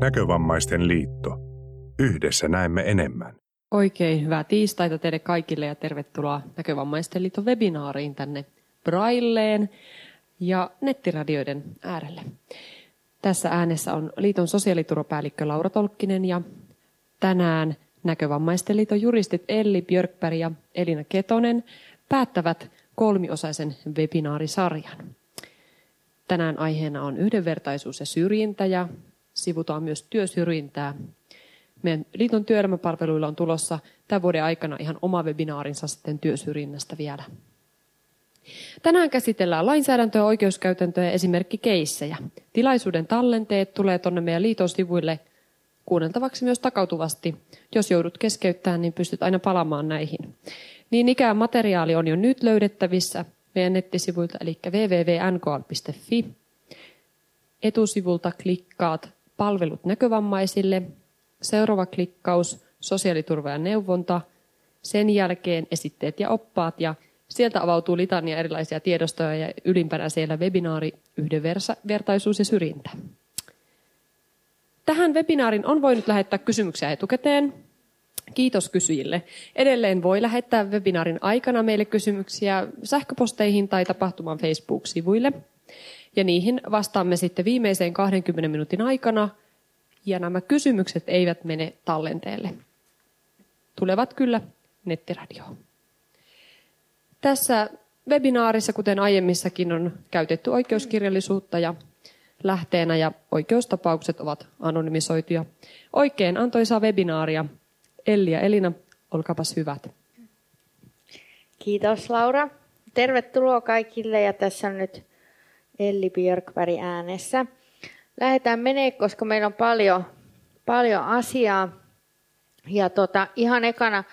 Näkövammaisten liitto. Yhdessä näemme enemmän. Oikein hyvää tiistaita teille kaikille ja tervetuloa Näkövammaisten liiton webinaariin tänne Brailleen ja nettiradioiden äärelle. Tässä äänessä on liiton sosiaaliturvapäällikkö Laura Tolkkinen ja tänään Näkövammaisten liiton juristit Elli Björkberg ja Elina Ketonen päättävät kolmiosaisen webinaarisarjan. Tänään aiheena on yhdenvertaisuus ja syrjintä ja sivutaan myös työsyrjintää. Meidän liiton työelämäpalveluilla on tulossa tämän vuoden aikana ihan oma webinaarinsa sitten työsyrjinnästä vielä. Tänään käsitellään lainsäädäntöä, oikeuskäytäntöä ja esimerkkikeissejä. Tilaisuuden tallenteet tulee tuonne meidän liiton sivuille kuunneltavaksi myös takautuvasti. Jos joudut keskeyttämään, niin pystyt aina palaamaan näihin. Niin ikään materiaali on jo nyt löydettävissä meidän nettisivuilta, eli www.nkl.fi. Etusivulta klikkaat palvelut näkövammaisille, seuraava klikkaus sosiaaliturva ja neuvonta, sen jälkeen esitteet ja oppaat ja sieltä avautuu litania erilaisia tiedostoja ja ylimpänä siellä webinaari yhdenvertaisuus ja syrjintä. Tähän webinaarin on voinut lähettää kysymyksiä etukäteen. Kiitos kysyjille. Edelleen voi lähettää webinaarin aikana meille kysymyksiä sähköposteihin tai tapahtuman Facebook-sivuille. Ja niihin vastaamme sitten viimeiseen 20 minuutin aikana. Ja nämä kysymykset eivät mene tallenteelle. Tulevat kyllä nettiradioon. Tässä webinaarissa, kuten aiemmissakin, on käytetty oikeuskirjallisuutta ja lähteenä ja oikeustapaukset ovat anonymisoituja. Oikein antoisaa webinaaria. Elli ja Elina, olkapas hyvät. Kiitos Laura. Tervetuloa kaikille ja tässä on nyt Elli Björkberg äänessä. Lähdetään menee, koska meillä on paljon, paljon asiaa. Ja tota, ihan ekana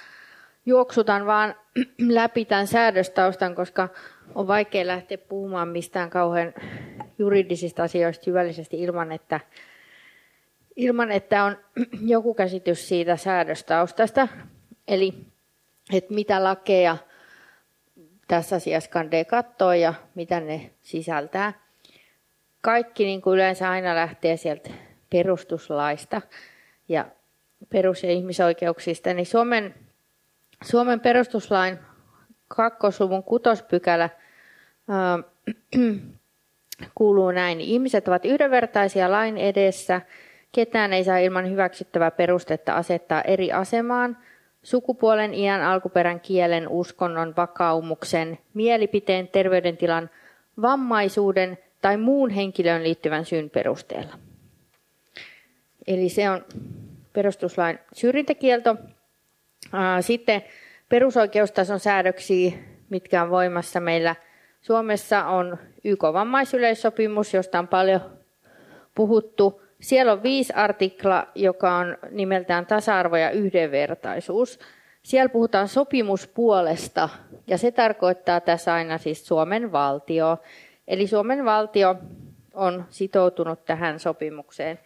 juoksutan vaan läpi tämän säädöstaustan, koska on vaikea lähteä puhumaan mistään kauhean juridisista asioista syvällisesti ilman, että, ilman, että on joku käsitys siitä säädöstaustasta. Eli että mitä lakeja tässä asiassa kandee katsoa ja mitä ne sisältää. Kaikki niin kuin yleensä aina lähtee sieltä perustuslaista ja perus- ja ihmisoikeuksista, niin Suomen, Suomen perustuslain kakkosluvun kutospykälä ää, kuuluu näin. Ihmiset ovat yhdenvertaisia lain edessä. Ketään ei saa ilman hyväksyttävää perustetta asettaa eri asemaan – sukupuolen, iän, alkuperän, kielen, uskonnon, vakaumuksen, mielipiteen, terveydentilan, vammaisuuden tai muun henkilöön liittyvän syyn perusteella. Eli se on perustuslain syrjintäkielto. Sitten perusoikeustason säädöksiä, mitkä on voimassa meillä Suomessa, on YK-vammaisyleissopimus, josta on paljon puhuttu. Siellä on viisi artikla, joka on nimeltään tasa-arvo ja yhdenvertaisuus. Siellä puhutaan sopimuspuolesta ja se tarkoittaa tässä aina siis Suomen valtio. Eli Suomen valtio on sitoutunut tähän sopimukseen.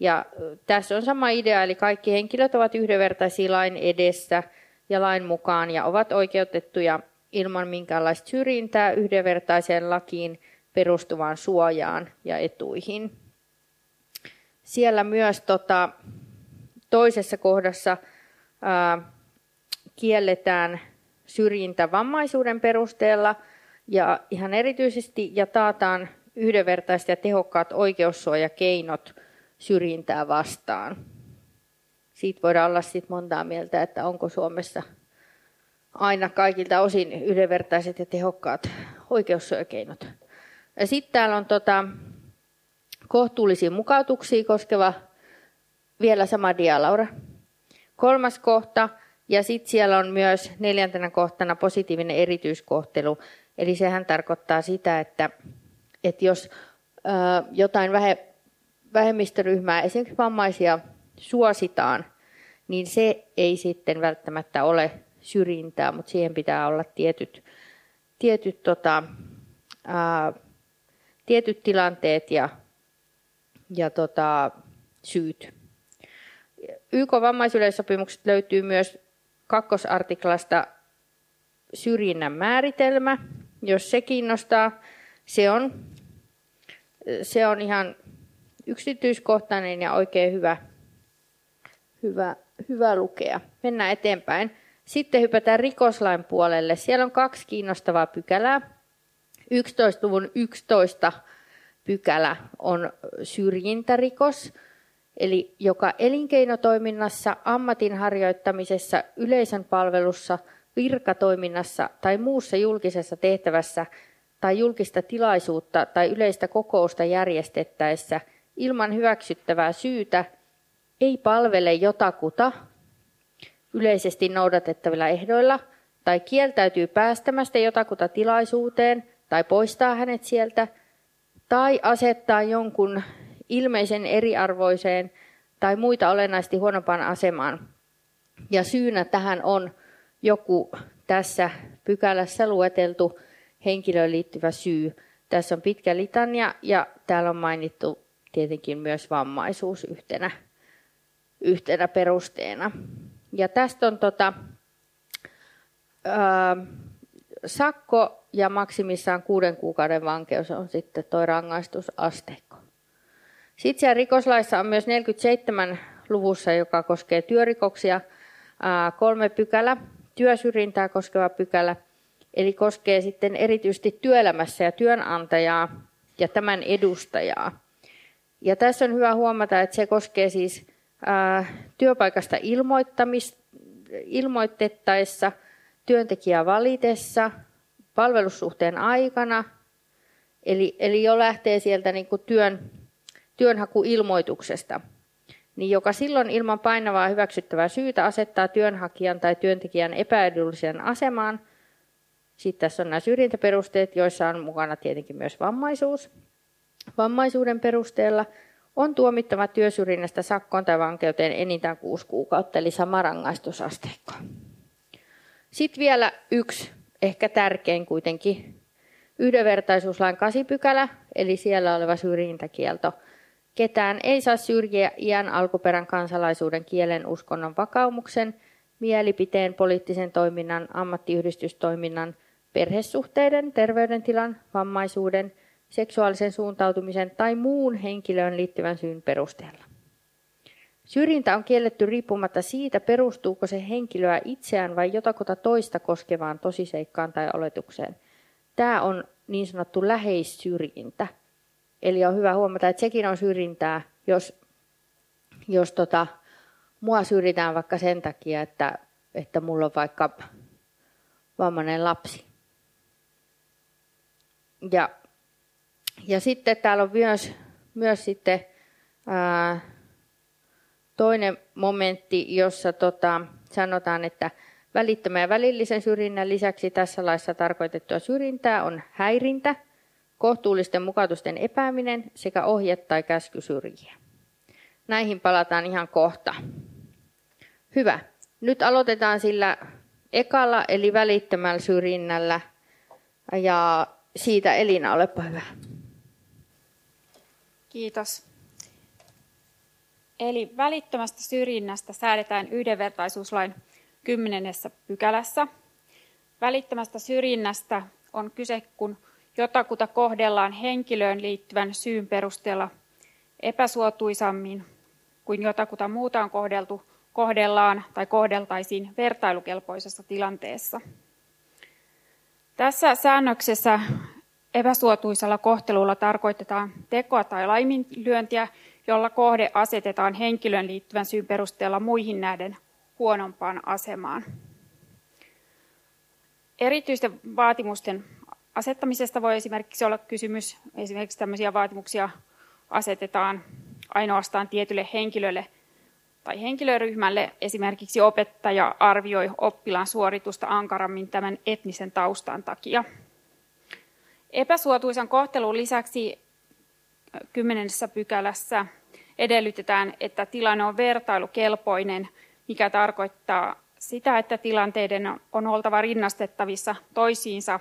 Ja tässä on sama idea, eli kaikki henkilöt ovat yhdenvertaisia lain edessä ja lain mukaan ja ovat oikeutettuja ilman minkäänlaista syrjintää yhdenvertaiseen lakiin perustuvaan suojaan ja etuihin. Siellä myös tota, toisessa kohdassa ää, kielletään syrjintä vammaisuuden perusteella ja ihan erityisesti ja taataan yhdenvertaiset ja tehokkaat oikeussuojakeinot syrjintää vastaan. Siitä voidaan olla sit montaa mieltä, että onko Suomessa aina kaikilta osin yhdenvertaiset ja tehokkaat oikeussuojakeinot. Ja sitten täällä on tota, kohtuullisia mukautuksia koskeva, vielä sama dia, Laura. Kolmas kohta, ja sitten siellä on myös neljäntenä kohtana positiivinen erityiskohtelu. Eli sehän tarkoittaa sitä, että, että jos jotain vähe, vähemmistöryhmää, esimerkiksi vammaisia, suositaan, niin se ei sitten välttämättä ole syrjintää, mutta siihen pitää olla tietyt, tietyt, tota, ää, tietyt tilanteet ja ja tota, syyt. YK vammaisyleissopimukset löytyy myös kakkosartiklasta syrjinnän määritelmä, jos se kiinnostaa. Se on, se on ihan yksityiskohtainen ja oikein hyvä, hyvä, hyvä lukea. Mennään eteenpäin. Sitten hypätään rikoslain puolelle. Siellä on kaksi kiinnostavaa pykälää. 11 luvun 11 pykälä on syrjintärikos, eli joka elinkeinotoiminnassa, ammatin harjoittamisessa, yleisön palvelussa, virkatoiminnassa tai muussa julkisessa tehtävässä tai julkista tilaisuutta tai yleistä kokousta järjestettäessä ilman hyväksyttävää syytä ei palvele jotakuta yleisesti noudatettavilla ehdoilla tai kieltäytyy päästämästä jotakuta tilaisuuteen tai poistaa hänet sieltä tai asettaa jonkun ilmeisen eriarvoiseen tai muita olennaisesti huonompaan asemaan. Ja syynä tähän on joku tässä pykälässä lueteltu henkilöön liittyvä syy. Tässä on pitkä litania ja täällä on mainittu tietenkin myös vammaisuus yhtenä, yhtenä perusteena. Ja tästä on tota, ää, sakko ja maksimissaan kuuden kuukauden vankeus on sitten tuo rangaistusasteikko. Sitten siellä rikoslaissa on myös 47 luvussa, joka koskee työrikoksia, kolme pykälä, työsyrjintää koskeva pykälä, eli koskee sitten erityisesti työelämässä ja työnantajaa ja tämän edustajaa. Ja tässä on hyvä huomata, että se koskee siis ää, työpaikasta ilmoitettaessa, työntekijää valitessa, palvelussuhteen aikana, eli, eli jo lähtee sieltä niin kuin työn, työnhakuilmoituksesta, niin joka silloin ilman painavaa hyväksyttävää syytä asettaa työnhakijan tai työntekijän epäedulliseen asemaan. Sitten tässä on nämä syrjintäperusteet, joissa on mukana tietenkin myös vammaisuus. Vammaisuuden perusteella on tuomittava työsyrjinnästä sakkoon tai vankeuteen enintään kuusi kuukautta, eli sama rangaistusasteikko. Sitten vielä yksi, ehkä tärkein kuitenkin, yhdenvertaisuuslain 8 pykälä, eli siellä oleva syrjintäkielto. Ketään ei saa syrjiä iän, alkuperän, kansalaisuuden, kielen, uskonnon, vakaumuksen, mielipiteen, poliittisen toiminnan, ammattiyhdistystoiminnan, perhesuhteiden, terveydentilan, vammaisuuden, seksuaalisen suuntautumisen tai muun henkilöön liittyvän syyn perusteella. Syrjintä on kielletty riippumatta siitä, perustuuko se henkilöä itseään vai jotakuta toista koskevaan tosiseikkaan tai oletukseen. Tämä on niin sanottu läheissyrjintä. Eli on hyvä huomata, että sekin on syrjintää, jos, jos tota, mua syrjitään vaikka sen takia, että, että mulla on vaikka vammainen lapsi. Ja, ja sitten täällä on myös, myös sitten, ää, toinen momentti, jossa tota, sanotaan, että välittömän ja välillisen syrjinnän lisäksi tässä laissa tarkoitettua syrjintää on häirintä, kohtuullisten mukautusten epääminen sekä ohje tai käsky syrjiä. Näihin palataan ihan kohta. Hyvä. Nyt aloitetaan sillä ekalla eli välittömällä syrjinnällä ja siitä Elina, olepa hyvä. Kiitos. Eli välittömästä syrjinnästä säädetään yhdenvertaisuuslain kymmenennessä pykälässä. Välittömästä syrjinnästä on kyse, kun jotakuta kohdellaan henkilöön liittyvän syyn perusteella epäsuotuisammin kuin jotakuta muuta on kohdeltu, kohdellaan tai kohdeltaisiin vertailukelpoisessa tilanteessa. Tässä säännöksessä epäsuotuisella kohtelulla tarkoitetaan tekoa tai laiminlyöntiä, jolla kohde asetetaan henkilön liittyvän syyn perusteella muihin näiden huonompaan asemaan. Erityisten vaatimusten asettamisesta voi esimerkiksi olla kysymys, esimerkiksi tämmöisiä vaatimuksia asetetaan ainoastaan tietylle henkilölle tai henkilöryhmälle. Esimerkiksi opettaja arvioi oppilaan suoritusta ankarammin tämän etnisen taustan takia. Epäsuotuisan kohtelun lisäksi kymmenennessä pykälässä edellytetään, että tilanne on vertailukelpoinen, mikä tarkoittaa sitä, että tilanteiden on oltava rinnastettavissa toisiinsa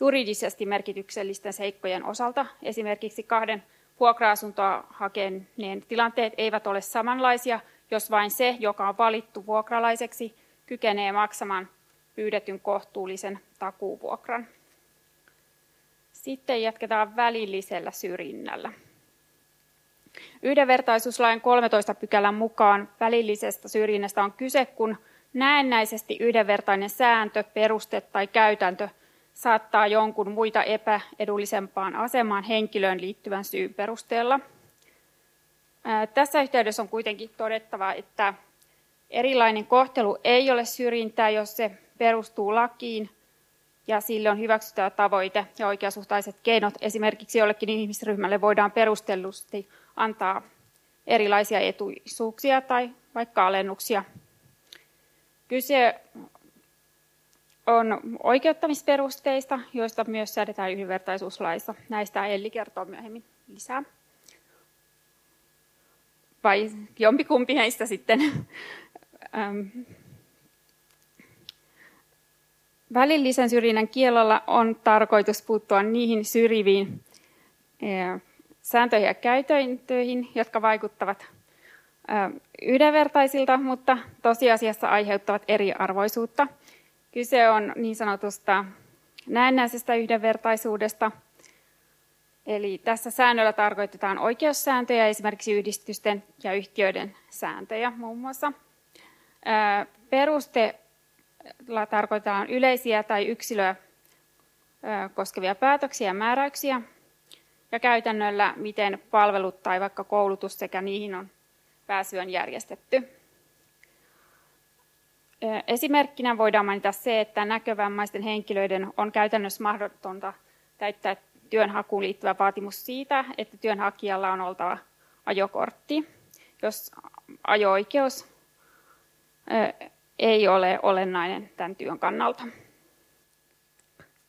juridisesti merkityksellisten seikkojen osalta. Esimerkiksi kahden vuokra-asuntoa hakeneen tilanteet eivät ole samanlaisia, jos vain se, joka on valittu vuokralaiseksi, kykenee maksamaan pyydetyn kohtuullisen takuuvuokran. Sitten jatketaan välillisellä syrjinnällä. Yhdenvertaisuuslain 13 pykälän mukaan välillisestä syrjinnästä on kyse, kun näennäisesti yhdenvertainen sääntö, peruste tai käytäntö saattaa jonkun muita epäedullisempaan asemaan henkilöön liittyvän syyn perusteella. Tässä yhteydessä on kuitenkin todettava, että erilainen kohtelu ei ole syrjintää, jos se perustuu lakiin ja sille on hyväksyttävä tavoite ja oikeasuhtaiset keinot. Esimerkiksi jollekin ihmisryhmälle voidaan perustellusti antaa erilaisia etuisuuksia tai vaikka alennuksia. Kyse on oikeuttamisperusteista, joista myös säädetään yhdenvertaisuuslaissa. Näistä Elli kertoo myöhemmin lisää. Vai jompikumpi heistä sitten. Välillisen syrjinnän kielolla on tarkoitus puuttua niihin syrjiviin sääntöihin ja käytäntöihin, jotka vaikuttavat yhdenvertaisilta, mutta tosiasiassa aiheuttavat eriarvoisuutta. Kyse on niin sanotusta näennäisestä yhdenvertaisuudesta. Eli tässä säännöllä tarkoitetaan oikeussääntöjä, esimerkiksi yhdistysten ja yhtiöiden sääntöjä muun muassa. Perusteella tarkoitetaan yleisiä tai yksilöä koskevia päätöksiä ja määräyksiä, ja käytännöllä, miten palvelut tai vaikka koulutus sekä niihin on pääsy on järjestetty. Esimerkkinä voidaan mainita se, että näkövammaisten henkilöiden on käytännössä mahdotonta täyttää työnhakuun liittyvä vaatimus siitä, että työnhakijalla on oltava ajokortti, jos ajo-oikeus ei ole olennainen tämän työn kannalta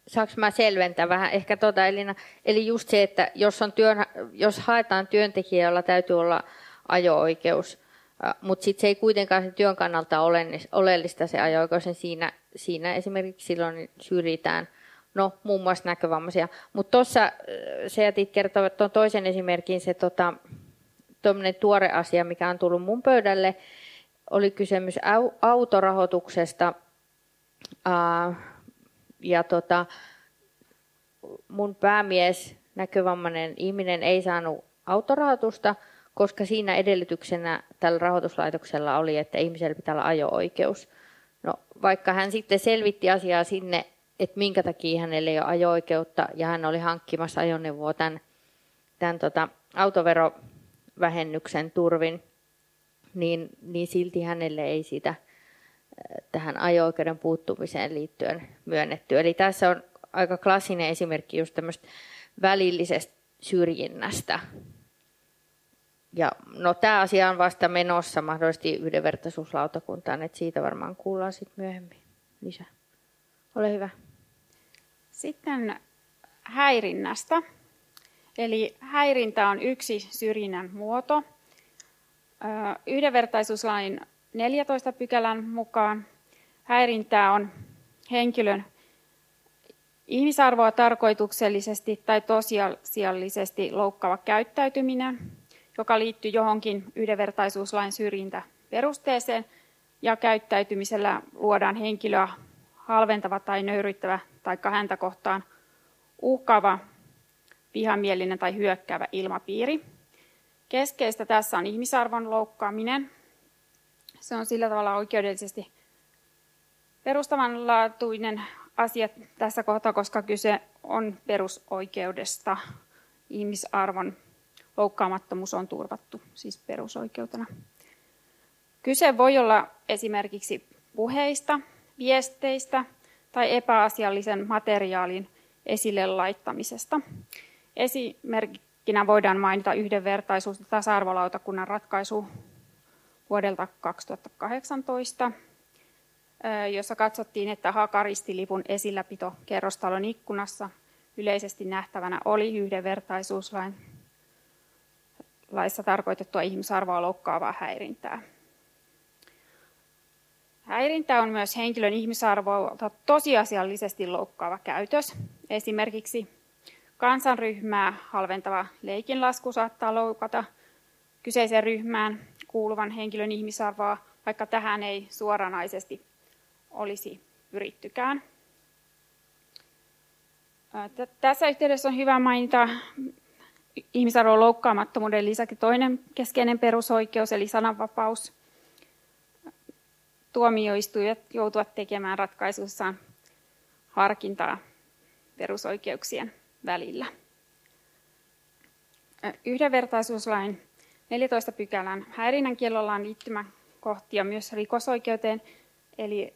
saanko mä selventää vähän ehkä tota Elina? Eli just se, että jos, on työn, jos haetaan työntekijä, jolla täytyy olla ajo-oikeus, mutta sitten se ei kuitenkaan sen työn kannalta ole oleellista se ajo-oikeus, niin siinä, siinä esimerkiksi silloin syrjitään no muun muassa näkövammaisia. Mutta tuossa se jätit kertoa tuon toisen esimerkin, se tota, tuore asia, mikä on tullut mun pöydälle, oli kysymys autorahoituksesta. Uh, ja tota, mun päämies, näkövammainen ihminen, ei saanut autorahoitusta, koska siinä edellytyksenä tällä rahoituslaitoksella oli, että ihmisellä pitää olla ajo-oikeus. No, vaikka hän sitten selvitti asiaa sinne, että minkä takia hänellä ei ole ajo-oikeutta ja hän oli hankkimassa ajoneuvoa tämän, tämän tota, autoverovähennyksen turvin, niin, niin silti hänelle ei sitä tähän ajo-oikeuden puuttumiseen liittyen myönnetty. Eli tässä on aika klassinen esimerkki just tämmöistä välillisestä syrjinnästä. Ja no, tämä asia on vasta menossa mahdollisesti yhdenvertaisuuslautakuntaan, että siitä varmaan kuullaan sitten myöhemmin lisää. Ole hyvä. Sitten häirinnästä. Eli häirintä on yksi syrjinnän muoto. Yhdenvertaisuuslain 14 pykälän mukaan häirintää on henkilön ihmisarvoa tarkoituksellisesti tai tosiasiallisesti loukkaava käyttäytyminen, joka liittyy johonkin yhdenvertaisuuslain syrjintäperusteeseen, ja käyttäytymisellä luodaan henkilöä halventava tai nöyryttävä tai häntä kohtaan uhkaava, vihamielinen tai hyökkäävä ilmapiiri. Keskeistä tässä on ihmisarvon loukkaaminen, se on sillä tavalla oikeudellisesti perustavanlaatuinen asia tässä kohtaa, koska kyse on perusoikeudesta. Ihmisarvon loukkaamattomuus on turvattu siis perusoikeutena. Kyse voi olla esimerkiksi puheista, viesteistä tai epäasiallisen materiaalin esille laittamisesta. Esimerkkinä voidaan mainita yhdenvertaisuus- ja tasa-arvolautakunnan ratkaisu vuodelta 2018, jossa katsottiin, että hakaristilipun esilläpito kerrostalon ikkunassa yleisesti nähtävänä oli yhdenvertaisuuslain laissa tarkoitettua ihmisarvoa loukkaavaa häirintää. Häirintä on myös henkilön ihmisarvoa tosiasiallisesti loukkaava käytös. Esimerkiksi kansanryhmää halventava leikinlasku saattaa loukata kyseiseen ryhmään kuuluvan henkilön ihmisarvoa, vaikka tähän ei suoranaisesti olisi pyrittykään. Tässä yhteydessä on hyvä mainita ihmisarvon loukkaamattomuuden lisäksi toinen keskeinen perusoikeus, eli sananvapaus. Tuomioistuijat joutuvat tekemään ratkaisussaan harkintaa perusoikeuksien välillä. Yhdenvertaisuuslain 14 pykälän häirinnän kiellolla on liittymäkohtia myös rikosoikeuteen, eli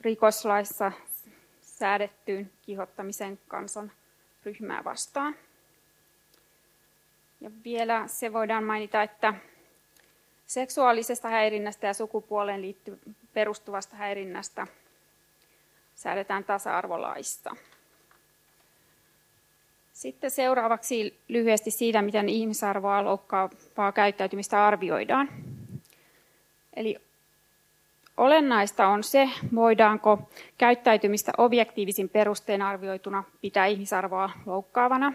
rikoslaissa säädettyyn kiihottamisen kansanryhmää vastaan. Ja vielä se voidaan mainita, että seksuaalisesta häirinnästä ja sukupuoleen liitty, perustuvasta häirinnästä säädetään tasa-arvolaista. Sitten seuraavaksi lyhyesti siitä, miten ihmisarvoa loukkaavaa käyttäytymistä arvioidaan. Eli olennaista on se, voidaanko käyttäytymistä objektiivisin perustein arvioituna pitää ihmisarvoa loukkaavana.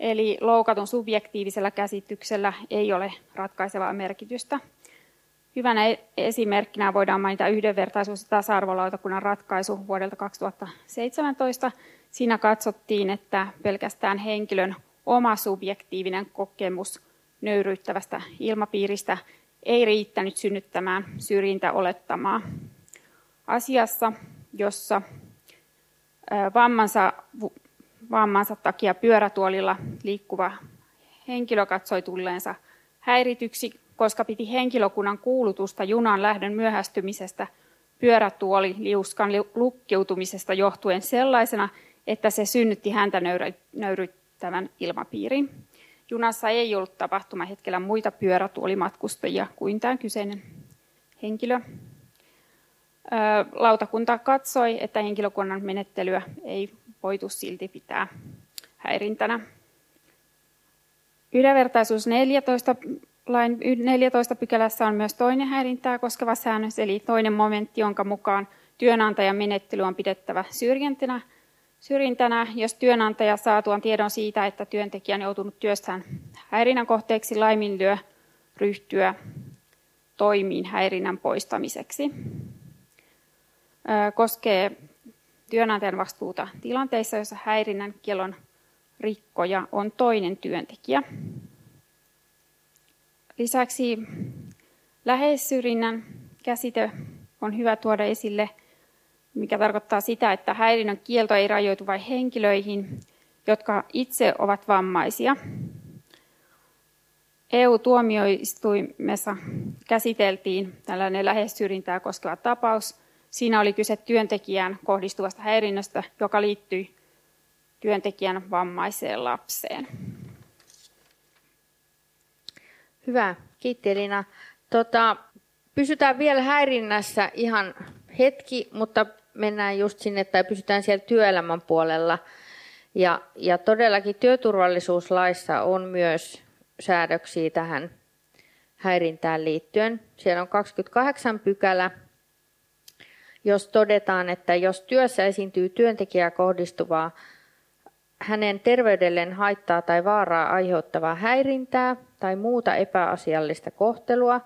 Eli loukatun subjektiivisella käsityksellä ei ole ratkaisevaa merkitystä. Hyvänä e- esimerkkinä voidaan mainita yhdenvertaisuus- ja tasa-arvolautakunnan ratkaisu vuodelta 2017. Siinä katsottiin, että pelkästään henkilön oma subjektiivinen kokemus nöyryyttävästä ilmapiiristä ei riittänyt synnyttämään syrjintäolettamaa. Asiassa, jossa vammansa, vammansa takia pyörätuolilla liikkuva henkilö katsoi tulleensa häirityksi, koska piti henkilökunnan kuulutusta junan lähdön myöhästymisestä pyörätuoli liuskan lukkiutumisesta johtuen sellaisena, että se synnytti häntä nöyryttävän ilmapiirin. Junassa ei ollut tapahtumahetkellä muita pyörätuolimatkustajia kuin tämä kyseinen henkilö. Lautakunta katsoi, että henkilökunnan menettelyä ei voitu silti pitää häirintänä. Yhdenvertaisuus 14, lain 14 pykälässä on myös toinen häirintää koskeva säännös, eli toinen momentti, jonka mukaan työnantajan menettely on pidettävä syrjintänä – Syrjintänä, jos työnantaja saatuaan tiedon siitä, että työntekijä on joutunut työstään häirinnän kohteeksi, laiminlyö ryhtyä toimiin häirinnän poistamiseksi. Koskee työnantajan vastuuta tilanteissa, joissa häirinnän kielon rikkoja on toinen työntekijä. Lisäksi läheissyrjinnän käsite on hyvä tuoda esille – mikä tarkoittaa sitä, että häirinnän kielto ei rajoitu vain henkilöihin, jotka itse ovat vammaisia. EU-tuomioistuimessa käsiteltiin tällainen lähessyrjintää koskeva tapaus. Siinä oli kyse työntekijään kohdistuvasta häirinnöstä, joka liittyi työntekijän vammaiseen lapseen. Hyvä, kiitti Elina. Tota, pysytään vielä häirinnässä ihan hetki, mutta mennään just sinne tai pysytään siellä työelämän puolella. Ja, ja todellakin työturvallisuuslaissa on myös säädöksiä tähän häirintään liittyen. Siellä on 28 pykälä, jos todetaan, että jos työssä esiintyy työntekijää kohdistuvaa hänen terveydelleen haittaa tai vaaraa aiheuttavaa häirintää tai muuta epäasiallista kohtelua,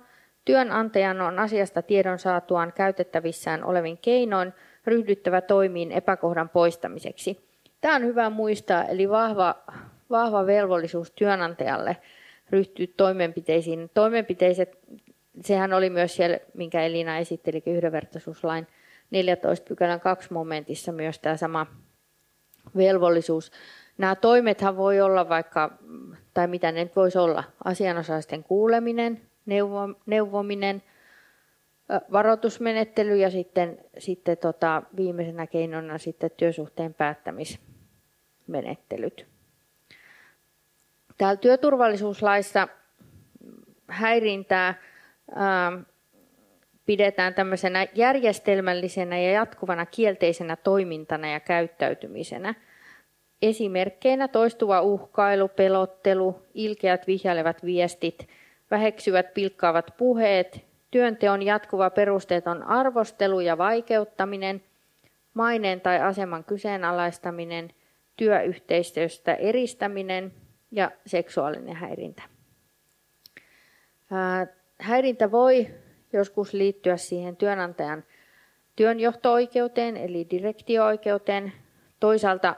työnantajan on asiasta tiedon saatuaan käytettävissään olevin keinoin – ryhdyttävä toimiin epäkohdan poistamiseksi. Tämä on hyvä muistaa, eli vahva, vahva velvollisuus työnantajalle ryhtyä toimenpiteisiin. Toimenpiteiset, sehän oli myös siellä, minkä Elina esitteli yhdenvertaisuuslain 14 pykälän 2 momentissa myös tämä sama velvollisuus. Nämä toimethan voi olla vaikka, tai mitä ne nyt voisi olla, asianosaisten kuuleminen, neuvominen, varoitusmenettely ja sitten, sitten tota, viimeisenä keinona sitten työsuhteen päättämismenettelyt. Täällä työturvallisuuslaissa häirintää ää, pidetään tämmöisenä järjestelmällisenä ja jatkuvana kielteisenä toimintana ja käyttäytymisenä. Esimerkkeinä toistuva uhkailu, pelottelu, ilkeät vihjailevat viestit, väheksyvät pilkkaavat puheet, työnteon jatkuva perusteeton arvostelu ja vaikeuttaminen, maineen tai aseman kyseenalaistaminen, työyhteistyöstä eristäminen ja seksuaalinen häirintä. Häirintä voi joskus liittyä siihen työnantajan työnjohto-oikeuteen eli direktio-oikeuteen. Toisaalta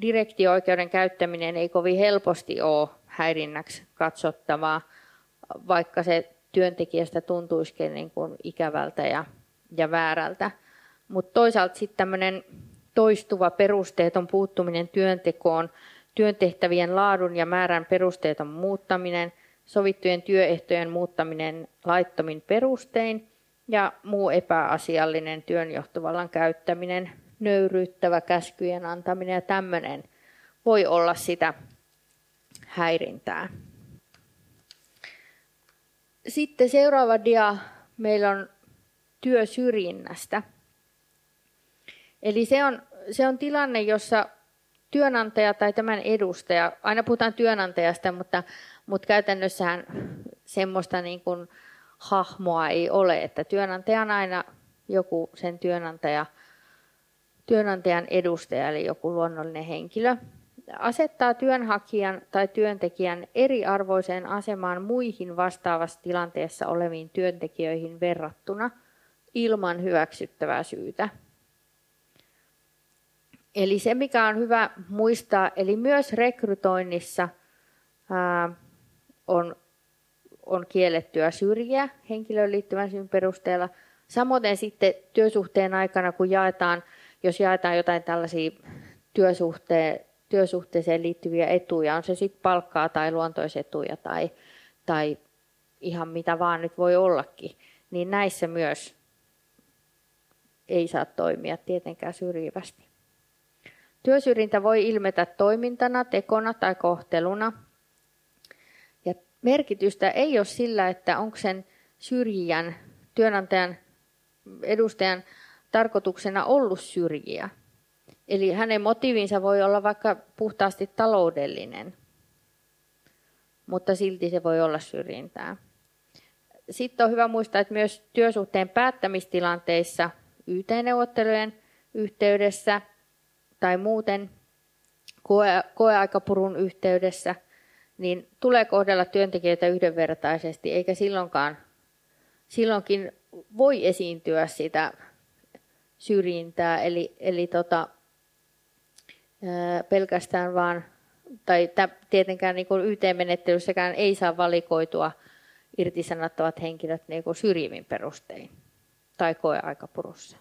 direktio-oikeuden käyttäminen ei kovin helposti ole häirinnäksi katsottavaa, vaikka se työntekijästä tuntuisikin niin kuin ikävältä ja, ja väärältä. Mutta toisaalta sitten tämmöinen toistuva perusteeton puuttuminen työntekoon, työntehtävien laadun ja määrän perusteeton muuttaminen, sovittujen työehtojen muuttaminen laittomin perustein ja muu epäasiallinen työnjohtovallan käyttäminen, nöyryyttävä käskyjen antaminen ja tämmöinen voi olla sitä häirintää. Sitten seuraava dia meillä on työsyrjinnästä. Eli se on, se on tilanne, jossa työnantaja tai tämän edustaja, aina puhutaan työnantajasta, mutta, mutta käytännössähän semmoista niin kuin hahmoa ei ole, että työnantaja on aina joku sen työnantaja, työnantajan edustaja, eli joku luonnollinen henkilö, asettaa työnhakijan tai työntekijän eriarvoiseen asemaan muihin vastaavassa tilanteessa oleviin työntekijöihin verrattuna ilman hyväksyttävää syytä. Eli se, mikä on hyvä muistaa, eli myös rekrytoinnissa ää, on, on kiellettyä syrjiä henkilöön liittyvän syyn perusteella. Samoin sitten työsuhteen aikana, kun jaetaan, jos jaetaan jotain tällaisia työsuhteen, työsuhteeseen liittyviä etuja, on se sitten palkkaa tai luontoisetuja tai, tai ihan mitä vaan nyt voi ollakin, niin näissä myös ei saa toimia tietenkään syrjivästi. Työsyrjintä voi ilmetä toimintana, tekona tai kohteluna. Merkitystä ei ole sillä, että onko sen syrjijän, työnantajan, edustajan tarkoituksena ollut syrjiä. Eli hänen motiivinsa voi olla vaikka puhtaasti taloudellinen, mutta silti se voi olla syrjintää. Sitten on hyvä muistaa, että myös työsuhteen päättämistilanteissa YT-neuvottelujen yhteydessä tai muuten koe, koeaikapurun yhteydessä, niin tulee kohdella työntekijöitä yhdenvertaisesti, eikä silloinkaan, silloinkin voi esiintyä sitä syrjintää, eli, eli tota, ää, pelkästään vaan, tai tietenkään niin YT-menettelyssäkään ei saa valikoitua irtisanottavat henkilöt niin kuin syrjivin perustein tai koeaikapurussa.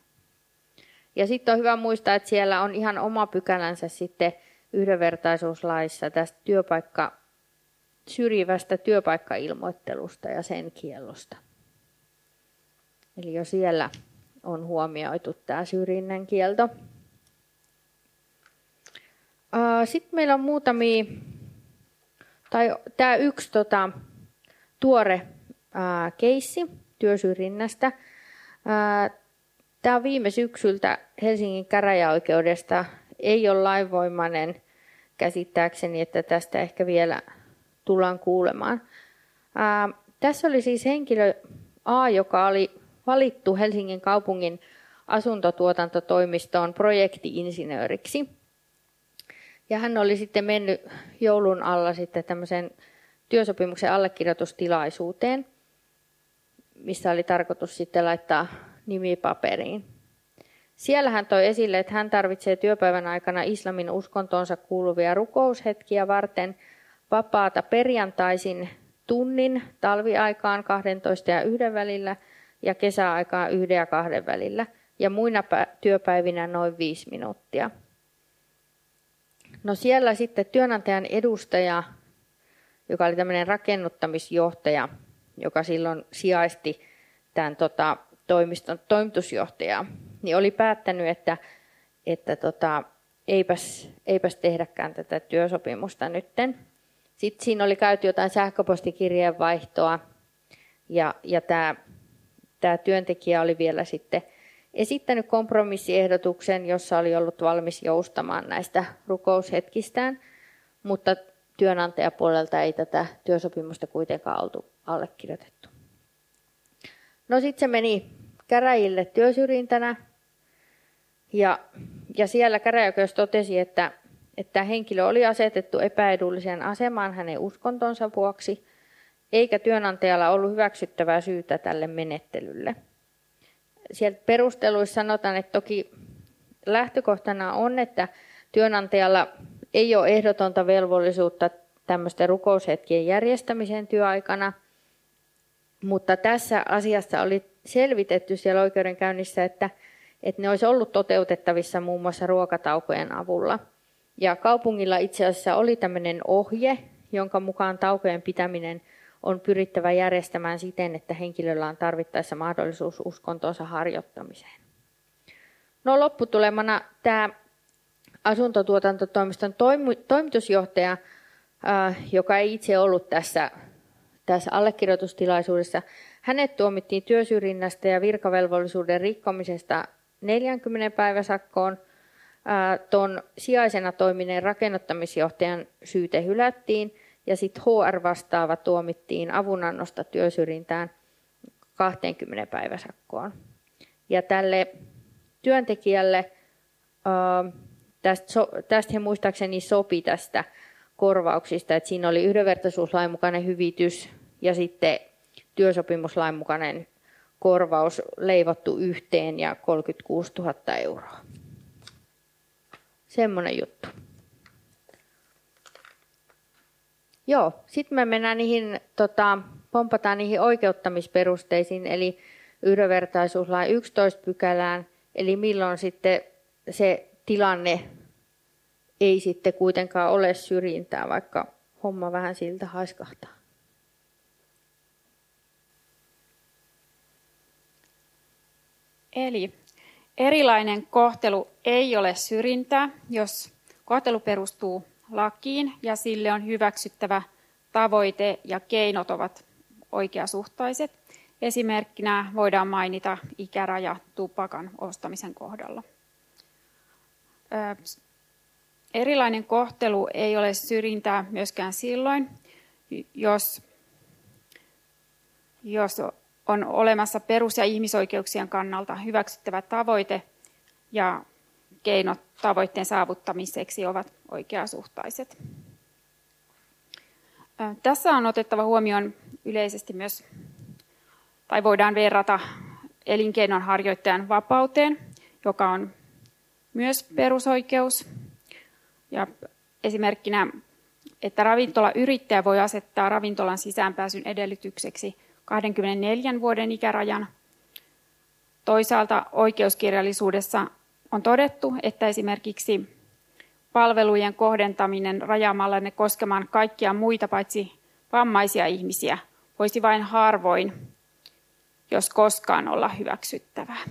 Ja sitten on hyvä muistaa, että siellä on ihan oma pykälänsä sitten yhdenvertaisuuslaissa tästä työpaikka, syrjivästä työpaikkailmoittelusta ja sen kiellosta. Eli jo siellä on huomioitu tämä syrjinnän kielto. Sitten meillä on muutamia, tai tämä yksi tota, tuore keissi työsyrjinnästä. Tämä on viime syksyltä Helsingin käräjäoikeudesta. Ei ole lainvoimainen käsittääkseni, että tästä ehkä vielä tullaan kuulemaan. Ää, tässä oli siis henkilö A, joka oli valittu Helsingin kaupungin asuntotuotantotoimistoon projektiinsinööriksi. Ja hän oli sitten mennyt joulun alla sitten tämmöisen työsopimuksen allekirjoitustilaisuuteen, missä oli tarkoitus sitten laittaa nimipaperiin. Siellä hän toi esille, että hän tarvitsee työpäivän aikana islamin uskontonsa kuuluvia rukoushetkiä varten vapaata perjantaisin tunnin talviaikaan 12 ja 1 välillä ja kesäaikaan 1 ja 2 välillä ja muina työpäivinä noin 5 minuuttia. No siellä sitten työnantajan edustaja, joka oli tämmöinen rakennuttamisjohtaja, joka silloin sijaisti tämän tota, toimiston toimitusjohtaja, niin oli päättänyt, että, että tota, eipäs, eipäs tehdäkään tätä työsopimusta nytten. Sitten siinä oli käyty jotain sähköpostikirjeenvaihtoa ja, ja tämä, tämä työntekijä oli vielä sitten esittänyt kompromissiehdotuksen, jossa oli ollut valmis joustamaan näistä rukoushetkistään, mutta työnantajapuolelta ei tätä työsopimusta kuitenkaan oltu allekirjoitettu. No sitten se meni käräjille työsyrjintänä ja, ja siellä käräjäoikeus totesi, että, että henkilö oli asetettu epäedulliseen asemaan hänen uskontonsa vuoksi, eikä työnantajalla ollut hyväksyttävää syytä tälle menettelylle. Sieltä perusteluissa sanotaan, että toki lähtökohtana on, että Työnantajalla ei ole ehdotonta velvollisuutta tämmöisten rukoushetkien järjestämiseen työaikana, mutta tässä asiassa oli selvitetty siellä oikeudenkäynnissä, että, että ne olisi ollut toteutettavissa muun muassa ruokataukojen avulla. Ja kaupungilla itse asiassa oli tämmöinen ohje, jonka mukaan taukojen pitäminen on pyrittävä järjestämään siten, että henkilöllä on tarvittaessa mahdollisuus uskontonsa harjoittamiseen. No lopputulemana tämä asuntotuotantotoimiston toimitusjohtaja, joka ei itse ollut tässä, tässä allekirjoitustilaisuudessa, hänet tuomittiin työsyrjinnästä ja virkavelvollisuuden rikkomisesta 40 päiväsakkoon. Tuon sijaisena toimineen rakennuttamisjohtajan syyte hylättiin ja sitten HR-vastaava tuomittiin avunannosta työsyrjintään 20 päiväsakkoon. Ja tälle työntekijälle Tästä, tästä he muistaakseni sopi tästä korvauksista, että siinä oli yhdenvertaisuuslain mukainen hyvitys ja sitten työsopimuslain mukainen korvaus leivottu yhteen ja 36 000 euroa. Semmoinen juttu. Joo, sitten me mennään niihin, tota, pompataan niihin oikeuttamisperusteisiin, eli yhdenvertaisuuslain 11 pykälään, eli milloin sitten se tilanne ei sitten kuitenkaan ole syrjintää, vaikka homma vähän siltä haiskahtaa. Eli erilainen kohtelu ei ole syrjintää, jos kohtelu perustuu lakiin ja sille on hyväksyttävä tavoite ja keinot ovat oikeasuhtaiset. Esimerkkinä voidaan mainita ikäraja tupakan ostamisen kohdalla erilainen kohtelu ei ole syrjintää myöskään silloin, jos, jos on olemassa perus- ja ihmisoikeuksien kannalta hyväksyttävä tavoite ja keinot tavoitteen saavuttamiseksi ovat oikeasuhtaiset. Tässä on otettava huomioon yleisesti myös, tai voidaan verrata elinkeinonharjoittajan vapauteen, joka on myös perusoikeus. Ja esimerkkinä, että ravintolayrittäjä voi asettaa ravintolan sisäänpääsyn edellytykseksi 24 vuoden ikärajan. Toisaalta oikeuskirjallisuudessa on todettu, että esimerkiksi palvelujen kohdentaminen rajaamalla ne koskemaan kaikkia muita paitsi vammaisia ihmisiä voisi vain harvoin, jos koskaan olla hyväksyttävää.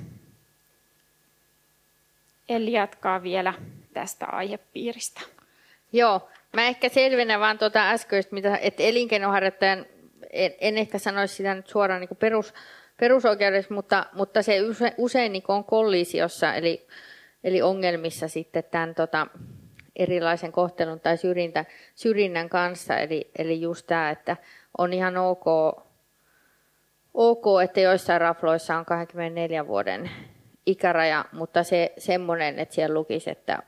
Eli jatkaa vielä tästä aihepiiristä. Joo, mä ehkä selvennän vaan tuota äskeistä, että elinkeinoharjoittajan, en, en ehkä sanoisi sitä nyt suoraan niin perus, perusoikeudessa, mutta, mutta se usein, usein niin on kollisiossa, eli, eli ongelmissa sitten tämän tota, erilaisen kohtelun tai syrjintä, syrjinnän kanssa. Eli, eli just tämä, että on ihan ok, ok, että joissain rafloissa on 24 vuoden ikäraja, mutta se semmoinen, että siellä lukisi, että,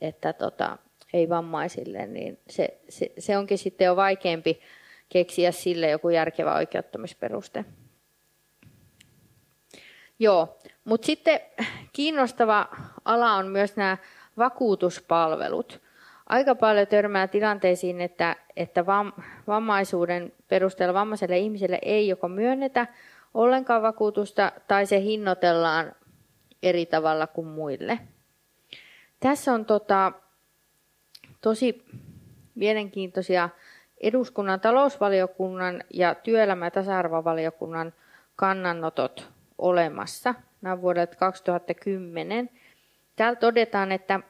että tota, ei vammaisille, niin se, se, se onkin sitten jo vaikeampi keksiä sille joku järkevä oikeuttamisperuste. Joo, mutta sitten kiinnostava ala on myös nämä vakuutuspalvelut. Aika paljon törmää tilanteisiin, että, että vammaisuuden perusteella vammaiselle ihmiselle ei joko myönnetä ollenkaan vakuutusta tai se hinnoitellaan eri tavalla kuin muille. Tässä on tota, tosi mielenkiintoisia eduskunnan talousvaliokunnan ja työelämä- ja tasa-arvovaliokunnan kannanotot olemassa. Nämä vuodelta 2010. Täällä todetaan, että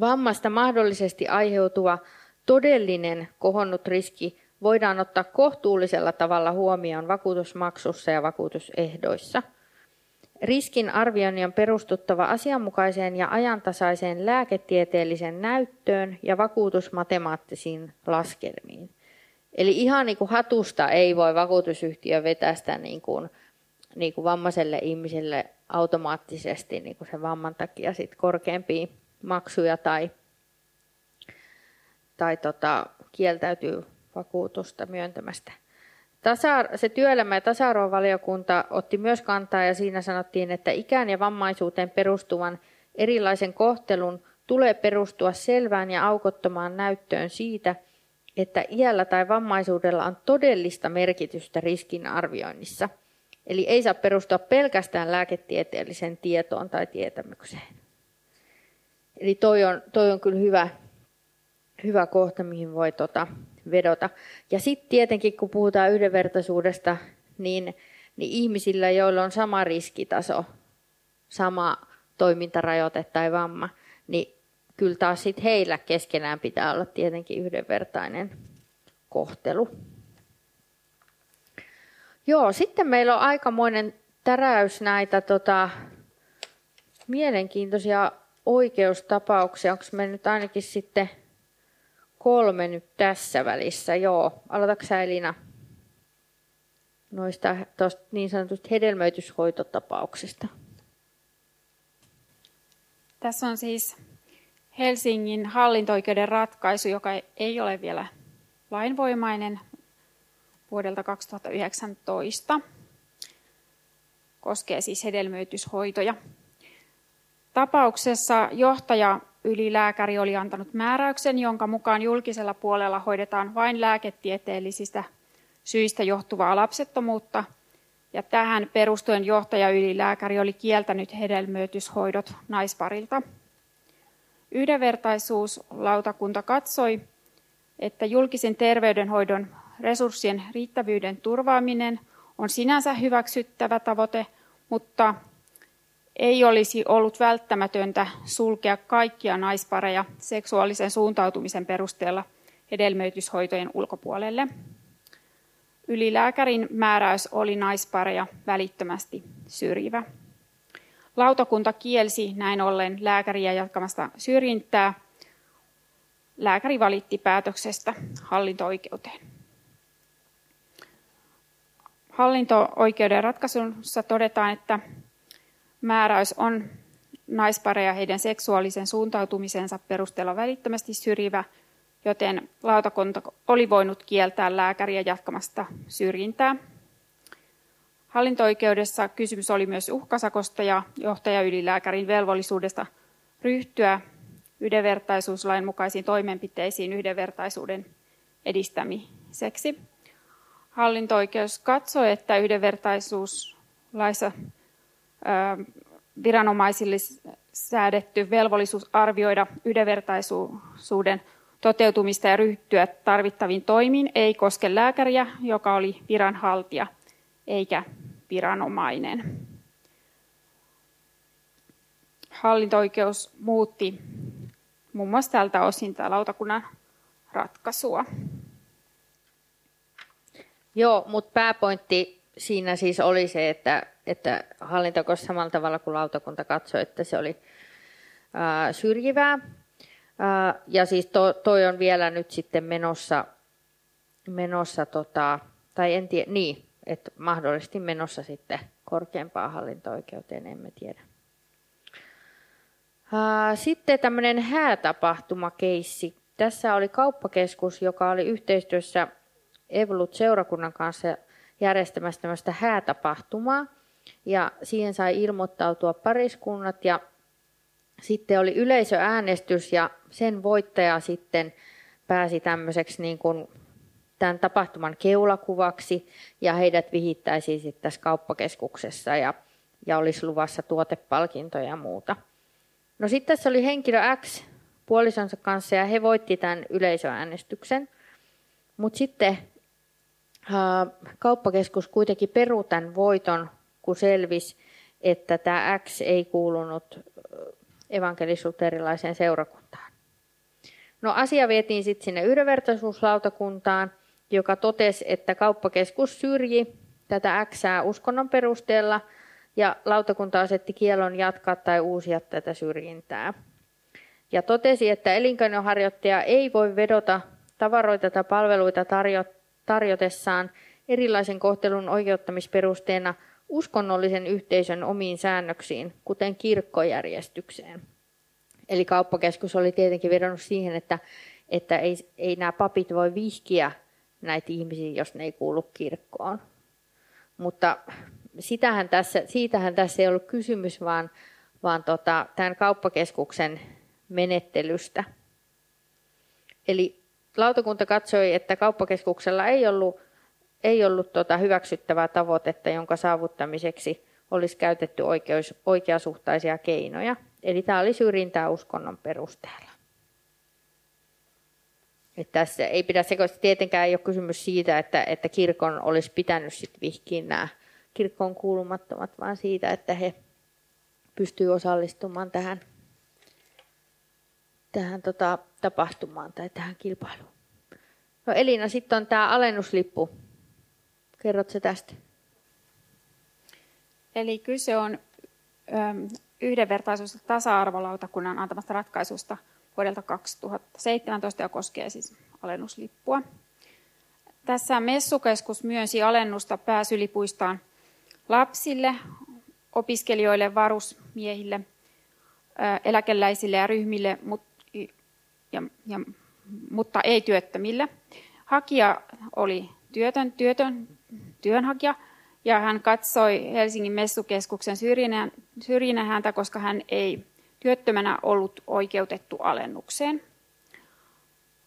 vammasta mahdollisesti aiheutuva todellinen kohonnut riski voidaan ottaa kohtuullisella tavalla huomioon vakuutusmaksussa ja vakuutusehdoissa – Riskin arvioinnin on perustuttava asianmukaiseen ja ajantasaiseen lääketieteelliseen näyttöön ja vakuutusmatemaattisiin laskelmiin. Eli ihan niin kuin hatusta ei voi vakuutusyhtiö vetästä niin kuin, niin kuin vammaiselle ihmiselle automaattisesti niin kuin sen vamman takia sit korkeampia maksuja tai, tai tota, kieltäytyy vakuutusta myöntämästä. Tasa, se työelämä- ja tasa-arvovaliokunta otti myös kantaa ja siinä sanottiin, että ikään ja vammaisuuteen perustuvan erilaisen kohtelun tulee perustua selvään ja aukottomaan näyttöön siitä, että iällä tai vammaisuudella on todellista merkitystä riskin arvioinnissa. Eli ei saa perustua pelkästään lääketieteelliseen tietoon tai tietämykseen. Eli toi on, toi on kyllä hyvä, hyvä kohta, mihin voi tota vedota. Ja sitten tietenkin, kun puhutaan yhdenvertaisuudesta, niin, niin ihmisillä, joilla on sama riskitaso, sama toimintarajoite tai vamma, niin kyllä taas sit heillä keskenään pitää olla tietenkin yhdenvertainen kohtelu. Joo, sitten meillä on aikamoinen täräys näitä tota, mielenkiintoisia oikeustapauksia. Onko me nyt ainakin sitten kolme nyt tässä välissä? Joo, aloitatko sä Elina noista niin sanotusta hedelmöityshoitotapauksista? Tässä on siis Helsingin hallintoikeuden ratkaisu, joka ei ole vielä lainvoimainen vuodelta 2019. Koskee siis hedelmöityshoitoja. Tapauksessa johtaja ylilääkäri oli antanut määräyksen, jonka mukaan julkisella puolella hoidetaan vain lääketieteellisistä syistä johtuvaa lapsettomuutta. Ja tähän perustuen johtaja ylilääkäri oli kieltänyt hedelmöityshoidot naisparilta. Yhdenvertaisuuslautakunta katsoi, että julkisen terveydenhoidon resurssien riittävyyden turvaaminen on sinänsä hyväksyttävä tavoite, mutta ei olisi ollut välttämätöntä sulkea kaikkia naispareja seksuaalisen suuntautumisen perusteella hedelmöityshoitojen ulkopuolelle. Ylilääkärin määräys oli naispareja välittömästi syrjivä. Lautakunta kielsi näin ollen lääkäriä jatkamasta syrjintää. Lääkäri valitti päätöksestä hallinto-oikeuteen. Hallinto-oikeuden ratkaisussa todetaan, että määräys on naispareja heidän seksuaalisen suuntautumisensa perusteella välittömästi syrjivä, joten lautakunta oli voinut kieltää lääkäriä jatkamasta syrjintää. Hallinto-oikeudessa kysymys oli myös uhkasakosta ja johtajaylilääkärin velvollisuudesta ryhtyä yhdenvertaisuuslain mukaisiin toimenpiteisiin yhdenvertaisuuden edistämiseksi. Hallinto-oikeus katsoi, että yhdenvertaisuuslaissa viranomaisille säädetty velvollisuus arvioida yhdenvertaisuuden toteutumista ja ryhtyä tarvittaviin toimiin ei koske lääkäriä, joka oli viranhaltija – eikä viranomainen. Hallinto-oikeus muutti muun muassa tältä osin tämä lautakunnan ratkaisua. Joo, mutta pääpointti siinä siis oli se, että, että hallinto samalla tavalla kuin lautakunta katsoi, että se oli ää, syrjivää. Ää, ja siis to, toi on vielä nyt sitten menossa, menossa tota, tai en tiedä, niin, että mahdollisesti menossa sitten korkeampaan hallinto-oikeuteen, emme tiedä. Sitten tämmöinen häätapahtumakeissi. Tässä oli kauppakeskus, joka oli yhteistyössä Evolut-seurakunnan kanssa järjestämässä tämmöistä häätapahtumaa. Ja siihen sai ilmoittautua pariskunnat ja sitten oli yleisöäänestys ja sen voittaja sitten pääsi tämmöiseksi niin kuin tämän tapahtuman keulakuvaksi ja heidät vihittäisiin sitten tässä kauppakeskuksessa ja, ja olisi luvassa tuotepalkintoja ja muuta. No sitten tässä oli henkilö X puolisonsa kanssa ja he voitti tämän yleisöäänestyksen. Mutta sitten kauppakeskus kuitenkin peru tämän voiton, kun selvisi, että tämä X ei kuulunut evankelisuterilaiseen seurakuntaan. No asia vietiin sitten sinne yhdenvertaisuuslautakuntaan joka totesi, että kauppakeskus syrji tätä Xää uskonnon perusteella ja lautakunta asetti kielon jatkaa tai uusia tätä syrjintää. Ja totesi, että elinkeinoharjoittaja ei voi vedota tavaroita tai palveluita tarjo- tarjotessaan erilaisen kohtelun oikeuttamisperusteena uskonnollisen yhteisön omiin säännöksiin, kuten kirkkojärjestykseen. Eli kauppakeskus oli tietenkin vedonnut siihen, että, että ei, ei nämä papit voi vihkiä näitä ihmisiä, jos ne ei kuulu kirkkoon. Mutta sitähän tässä, siitähän tässä ei ollut kysymys, vaan, vaan tota, tämän kauppakeskuksen menettelystä. Eli lautakunta katsoi, että kauppakeskuksella ei ollut, ei ollut tuota hyväksyttävää tavoitetta, jonka saavuttamiseksi olisi käytetty oikeus, oikeasuhtaisia keinoja. Eli tämä oli syrjintää uskonnon perusteella. Että tässä ei pidä sekoista, tietenkään ei ole kysymys siitä, että, että kirkon olisi pitänyt sit vihkiin nämä kirkkoon kuulumattomat, vaan siitä, että he pystyvät osallistumaan tähän, tähän tota, tapahtumaan tai tähän kilpailuun. No Elina, sitten on tämä alennuslippu. Kerrotko tästä? Eli kyse on yhdenvertaisuus- ja tasa-arvolautakunnan antamasta ratkaisusta vuodelta 2017 ja koskee siis alennuslippua. Tässä messukeskus myönsi alennusta pääsylipuistaan lapsille, opiskelijoille, varusmiehille, eläkeläisille ja ryhmille, ja, ja, mutta ei työttömille. Hakija oli työtön, työtön työnhakija ja hän katsoi Helsingin messukeskuksen syrjinnän häntä, koska hän ei työttömänä ollut oikeutettu alennukseen.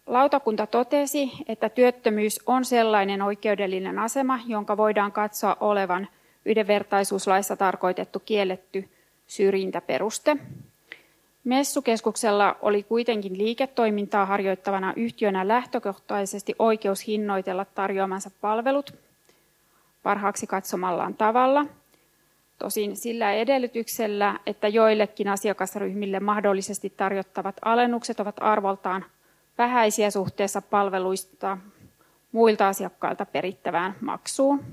Lautakunta totesi, että työttömyys on sellainen oikeudellinen asema, jonka voidaan katsoa olevan yhdenvertaisuuslaissa tarkoitettu kielletty syrjintäperuste. Messukeskuksella oli kuitenkin liiketoimintaa harjoittavana yhtiönä lähtökohtaisesti oikeus hinnoitella tarjoamansa palvelut parhaaksi katsomallaan tavalla. Tosin sillä edellytyksellä, että joillekin asiakasryhmille mahdollisesti tarjottavat alennukset ovat arvoltaan vähäisiä suhteessa palveluista muilta asiakkailta perittävään maksuun.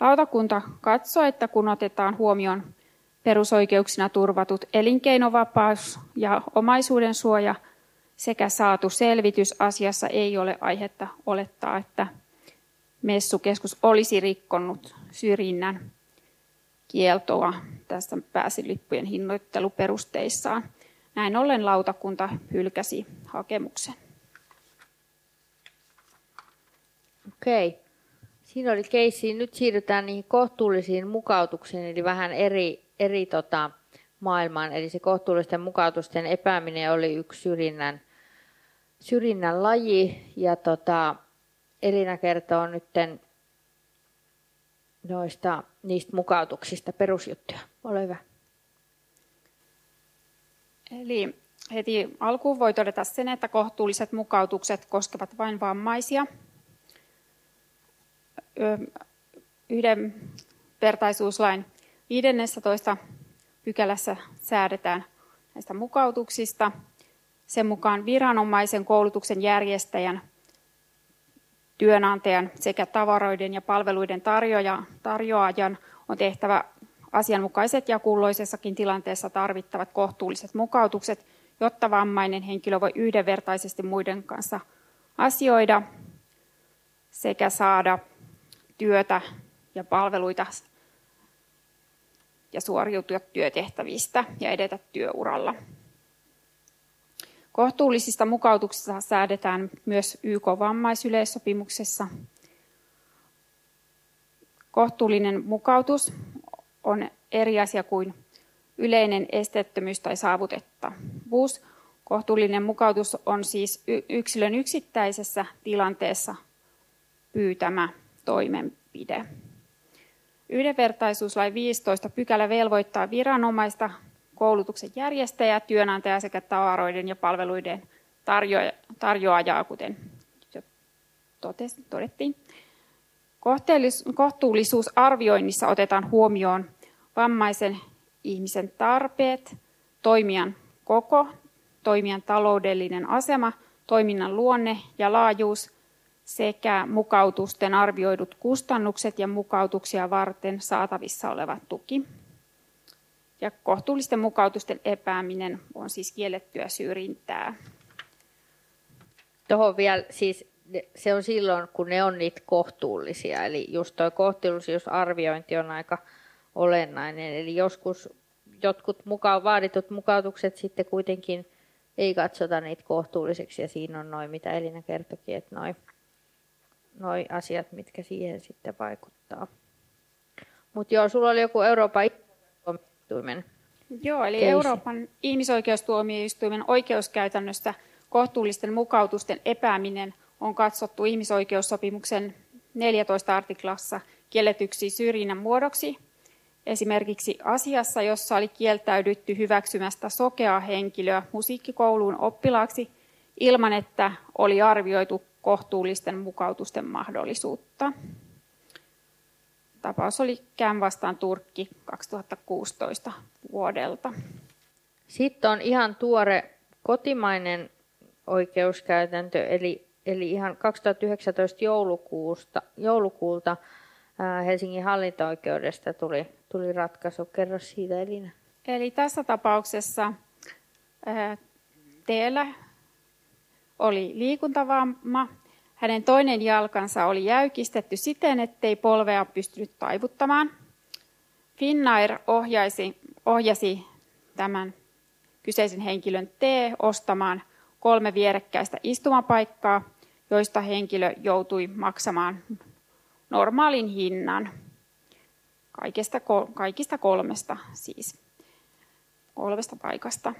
Lautakunta katsoo, että kun otetaan huomioon perusoikeuksina turvatut elinkeinovapaus ja omaisuuden suoja sekä saatu selvitys asiassa ei ole aihetta olettaa, että messukeskus olisi rikkonut syrjinnän kieltoa tässä pääsilippujen hinnoitteluperusteissaan. Näin ollen lautakunta hylkäsi hakemuksen. Okei. Siinä oli keissi. Nyt siirrytään niihin kohtuullisiin mukautuksiin, eli vähän eri, eri tota, maailmaan. Eli se kohtuullisten mukautusten epääminen oli yksi syrjinnän, syrjinnän laji. Ja tota, Elina kertoo nyt noista, niistä mukautuksista perusjuttuja. Ole hyvä. Eli heti alkuun voi todeta sen, että kohtuulliset mukautukset koskevat vain vammaisia. Yhdenvertaisuuslain 15. pykälässä säädetään näistä mukautuksista. Sen mukaan viranomaisen koulutuksen järjestäjän työnantajan sekä tavaroiden ja palveluiden tarjoaja, tarjoajan on tehtävä asianmukaiset ja kulloisessakin tilanteessa tarvittavat kohtuulliset mukautukset, jotta vammainen henkilö voi yhdenvertaisesti muiden kanssa asioida sekä saada työtä ja palveluita ja suoriutua työtehtävistä ja edetä työuralla. Kohtuullisista mukautuksista säädetään myös YK-vammaisyleissopimuksessa. Kohtuullinen mukautus on eri asia kuin yleinen esteettömyys tai saavutettavuus. Kohtuullinen mukautus on siis yksilön yksittäisessä tilanteessa pyytämä toimenpide. Yhdenvertaisuuslain 15 pykälä velvoittaa viranomaista koulutuksen järjestäjä, työnantaja sekä tavaroiden ja palveluiden tarjoajaa, kuten jo todettiin. Kohtuullisuusarvioinnissa otetaan huomioon vammaisen ihmisen tarpeet, toimijan koko, toimijan taloudellinen asema, toiminnan luonne ja laajuus sekä mukautusten arvioidut kustannukset ja mukautuksia varten saatavissa oleva tuki. Ja kohtuullisten mukautusten epääminen on siis kiellettyä syrjintää. Tuohon vielä, siis se on silloin, kun ne on niitä kohtuullisia. Eli just tuo kohtuullisuusarviointi on aika olennainen. Eli joskus jotkut mukaan vaaditut mukautukset sitten kuitenkin ei katsota niitä kohtuulliseksi. Ja siinä on noin, mitä Elina kertokin, että noin noi asiat, mitkä siihen sitten vaikuttaa. Mutta joo, sulla oli joku Euroopan tuomioistuimen. Joo, eli Keisi. Euroopan ihmisoikeustuomioistuimen oikeuskäytännöstä kohtuullisten mukautusten epääminen on katsottu ihmisoikeussopimuksen 14 artiklassa kielletyksi syrjinnän muodoksi. Esimerkiksi asiassa, jossa oli kieltäydytty hyväksymästä sokeaa henkilöä musiikkikouluun oppilaaksi ilman, että oli arvioitu kohtuullisten mukautusten mahdollisuutta. Tapaus oli Kään vastaan Turkki 2016 vuodelta. Sitten on ihan tuore kotimainen oikeuskäytäntö, eli, eli ihan 2019 joulukuusta, joulukuulta ää, Helsingin hallinto-oikeudesta tuli, tuli ratkaisu. Kerro siitä Elina. Eli tässä tapauksessa ää, teellä oli liikuntavamma. Hänen toinen jalkansa oli jäykistetty siten, ettei polvea pystynyt taivuttamaan. Finnair ohjaisi, ohjasi tämän kyseisen henkilön T ostamaan kolme vierekkäistä istumapaikkaa, joista henkilö joutui maksamaan normaalin hinnan. Kaikista, kaikista kolmesta siis. Kolmesta paikasta.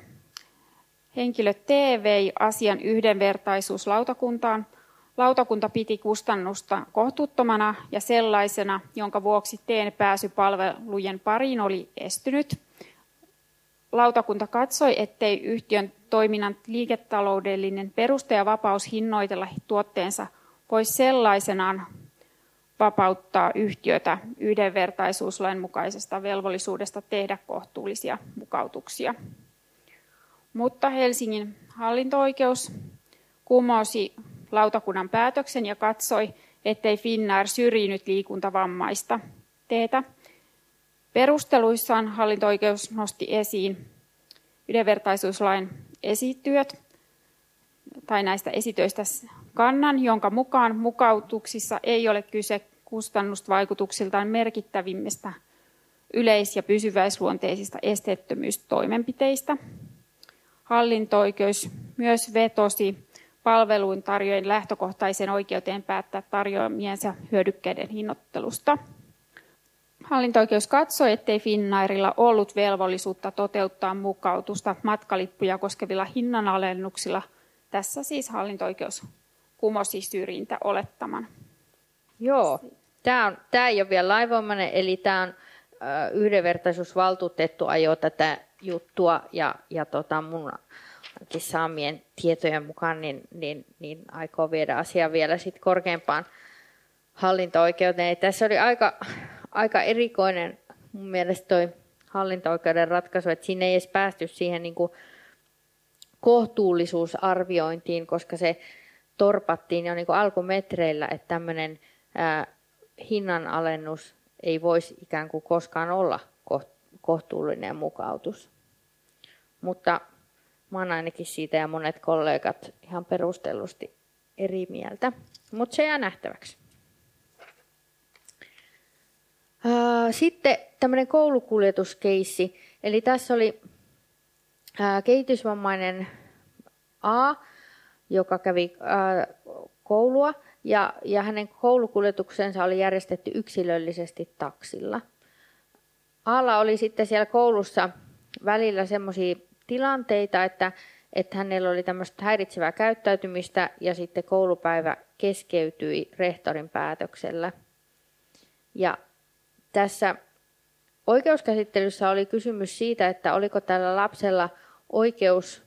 Henkilö T vei asian yhdenvertaisuuslautakuntaan. Lautakunta piti kustannusta kohtuuttomana ja sellaisena, jonka vuoksi teen pääsy palvelujen pariin oli estynyt. Lautakunta katsoi, ettei yhtiön toiminnan liiketaloudellinen peruste ja vapaus hinnoitella tuotteensa voi sellaisenaan vapauttaa yhtiötä yhdenvertaisuuslain mukaisesta velvollisuudesta tehdä kohtuullisia mukautuksia. Mutta Helsingin hallinto-oikeus kumosi lautakunnan päätöksen ja katsoi, ettei Finnair syrjinyt liikuntavammaista teetä. Perusteluissaan hallinto-oikeus nosti esiin yhdenvertaisuuslain esityöt tai näistä esitöistä kannan, jonka mukaan mukautuksissa ei ole kyse kustannusvaikutuksiltaan merkittävimmistä yleis- ja pysyväisluonteisista esteettömyystoimenpiteistä. Hallinto-oikeus myös vetosi palveluun tarjoajien lähtökohtaisen oikeuteen päättää tarjoamiensa hyödykkeiden hinnoittelusta. Hallinto-oikeus katsoi, ettei Finnairilla ollut velvollisuutta toteuttaa mukautusta matkalippuja koskevilla hinnanalennuksilla. Tässä siis hallinto-oikeus kumosi syrjintäolettaman. Joo, tämä, on, tämä ei ole vielä laivoimainen, eli tämä on yhdenvertaisuusvaltuutettu ajo tätä juttua ja, ja tota mun saamien tietojen mukaan niin, niin, niin aikoo viedä asiaa vielä sit korkeampaan hallinto-oikeuteen. Tässä oli aika, aika erikoinen mun mielestä toi hallinto-oikeuden ratkaisu, että siinä ei edes päästy siihen niin kuin kohtuullisuusarviointiin, koska se torpattiin jo niin kuin alkumetreillä, että tämmöinen hinnanalennus ei voisi ikään kuin koskaan olla kohtuullinen mukautus. Mutta mä oon ainakin siitä ja monet kollegat ihan perustellusti eri mieltä. Mutta se jää nähtäväksi. Sitten tämmöinen koulukuljetuskeissi. Eli tässä oli kehitysvammainen A, joka kävi koulua ja, ja hänen koulukuljetuksensa oli järjestetty yksilöllisesti taksilla. Aalla oli sitten siellä koulussa välillä semmoisia tilanteita, että, että hänellä oli tämmöistä häiritsevää käyttäytymistä ja sitten koulupäivä keskeytyi rehtorin päätöksellä. Ja tässä oikeuskäsittelyssä oli kysymys siitä, että oliko tällä lapsella oikeus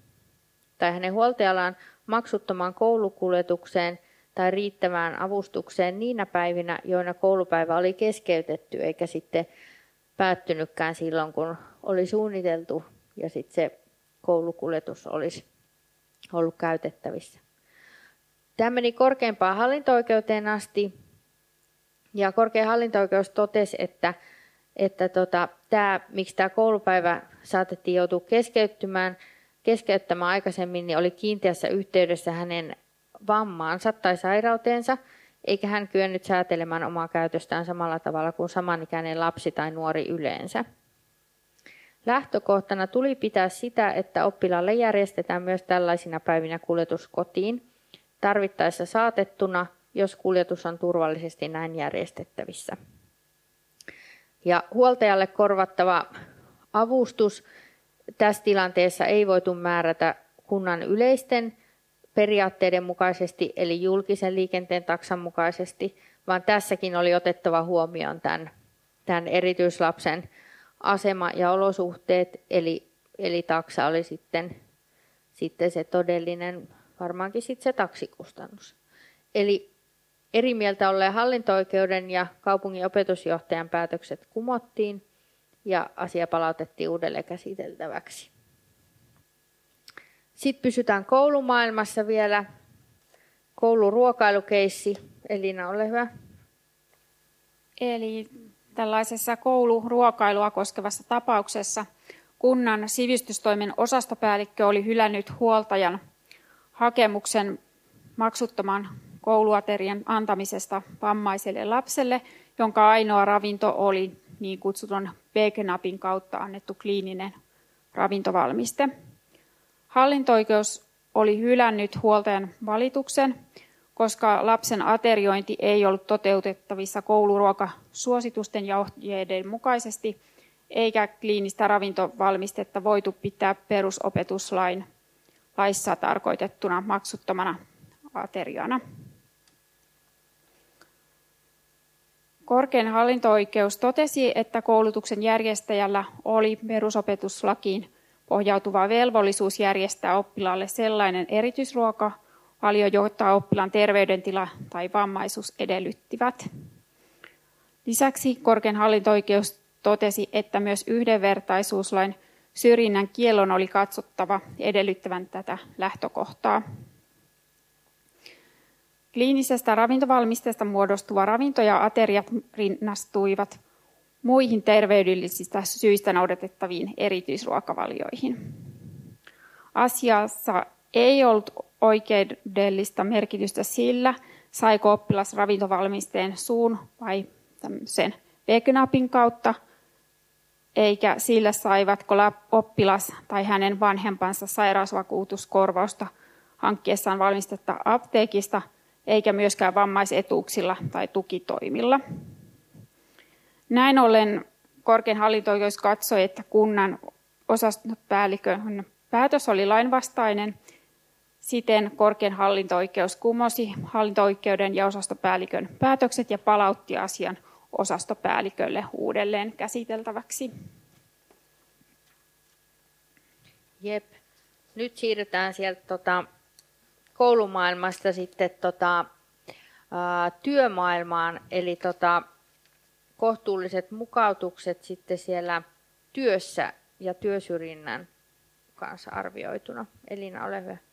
tai hänen huoltajallaan maksuttomaan koulukuljetukseen tai riittävään avustukseen niinä päivinä, joina koulupäivä oli keskeytetty eikä sitten päättynytkään silloin, kun oli suunniteltu ja sitten se koulukuljetus olisi ollut käytettävissä. Tämä meni korkeimpaan hallinto-oikeuteen asti ja korkein hallinto-oikeus totesi, että, että tota, tämä, miksi tämä koulupäivä saatettiin joutua keskeyttämään, keskeyttämään aikaisemmin, niin oli kiinteässä yhteydessä hänen vammaansa tai sairauteensa, eikä hän kyennyt säätelemään omaa käytöstään samalla tavalla kuin samanikäinen lapsi tai nuori yleensä. Lähtökohtana tuli pitää sitä, että oppilaalle järjestetään myös tällaisina päivinä kuljetus kotiin, tarvittaessa saatettuna, jos kuljetus on turvallisesti näin järjestettävissä. Ja huoltajalle korvattava avustus tässä tilanteessa ei voitu määrätä kunnan yleisten periaatteiden mukaisesti, eli julkisen liikenteen taksan mukaisesti, vaan tässäkin oli otettava huomioon tämän, tämän erityislapsen asema ja olosuhteet, eli, eli taksa oli sitten, sitten se todellinen, varmaankin sitten se taksikustannus. Eli eri mieltä olleen hallinto-oikeuden ja kaupungin opetusjohtajan päätökset kumottiin ja asia palautettiin uudelleen käsiteltäväksi. Sitten pysytään koulumaailmassa vielä. Kouluruokailukeissi. Elina, ole hyvä. Eli tällaisessa kouluruokailua koskevassa tapauksessa kunnan sivistystoimen osastopäällikkö oli hylännyt huoltajan hakemuksen maksuttoman kouluaterian antamisesta vammaiselle lapselle, jonka ainoa ravinto oli niin kutsutun B-knapin kautta annettu kliininen ravintovalmiste. Hallintoikeus oli hylännyt huoltajan valituksen, koska lapsen ateriointi ei ollut toteutettavissa kouluruokasuositusten ja ohjeiden mukaisesti, eikä kliinistä ravintovalmistetta voitu pitää perusopetuslain laissa tarkoitettuna maksuttomana ateriana. Korkein hallinto-oikeus totesi, että koulutuksen järjestäjällä oli perusopetuslakiin pohjautuva velvollisuus järjestää oppilaalle sellainen erityisruokavalio, jota oppilaan terveydentila tai vammaisuus edellyttivät. Lisäksi korkein hallinto-oikeus totesi, että myös yhdenvertaisuuslain syrjinnän kiellon oli katsottava edellyttävän tätä lähtökohtaa. Kliinisestä ravintovalmisteesta muodostuva ravinto ja ateriat rinnastuivat muihin terveydellisistä syistä noudatettaviin erityisruokavalioihin. Asiassa ei ollut oikeudellista merkitystä sillä, saiko oppilas ravintovalmisteen suun vai sen vegenapin kautta, eikä sillä saivatko oppilas tai hänen vanhempansa sairausvakuutuskorvausta hankkiessaan valmistetta apteekista – eikä myöskään vammaisetuuksilla tai tukitoimilla. Näin ollen korkein hallinto katsoi, että kunnan osastopäällikön päätös oli lainvastainen. Siten korkein hallinto-oikeus kumosi hallinto-oikeuden ja osastopäällikön päätökset ja palautti asian osastopäällikölle uudelleen käsiteltäväksi. Jep. Nyt siirrytään sieltä tota, koulumaailmasta sitten tota, ää, työmaailmaan, eli tota, kohtuulliset mukautukset sitten siellä työssä ja työsyrjinnän kanssa arvioituna. Elina, ole hyvä.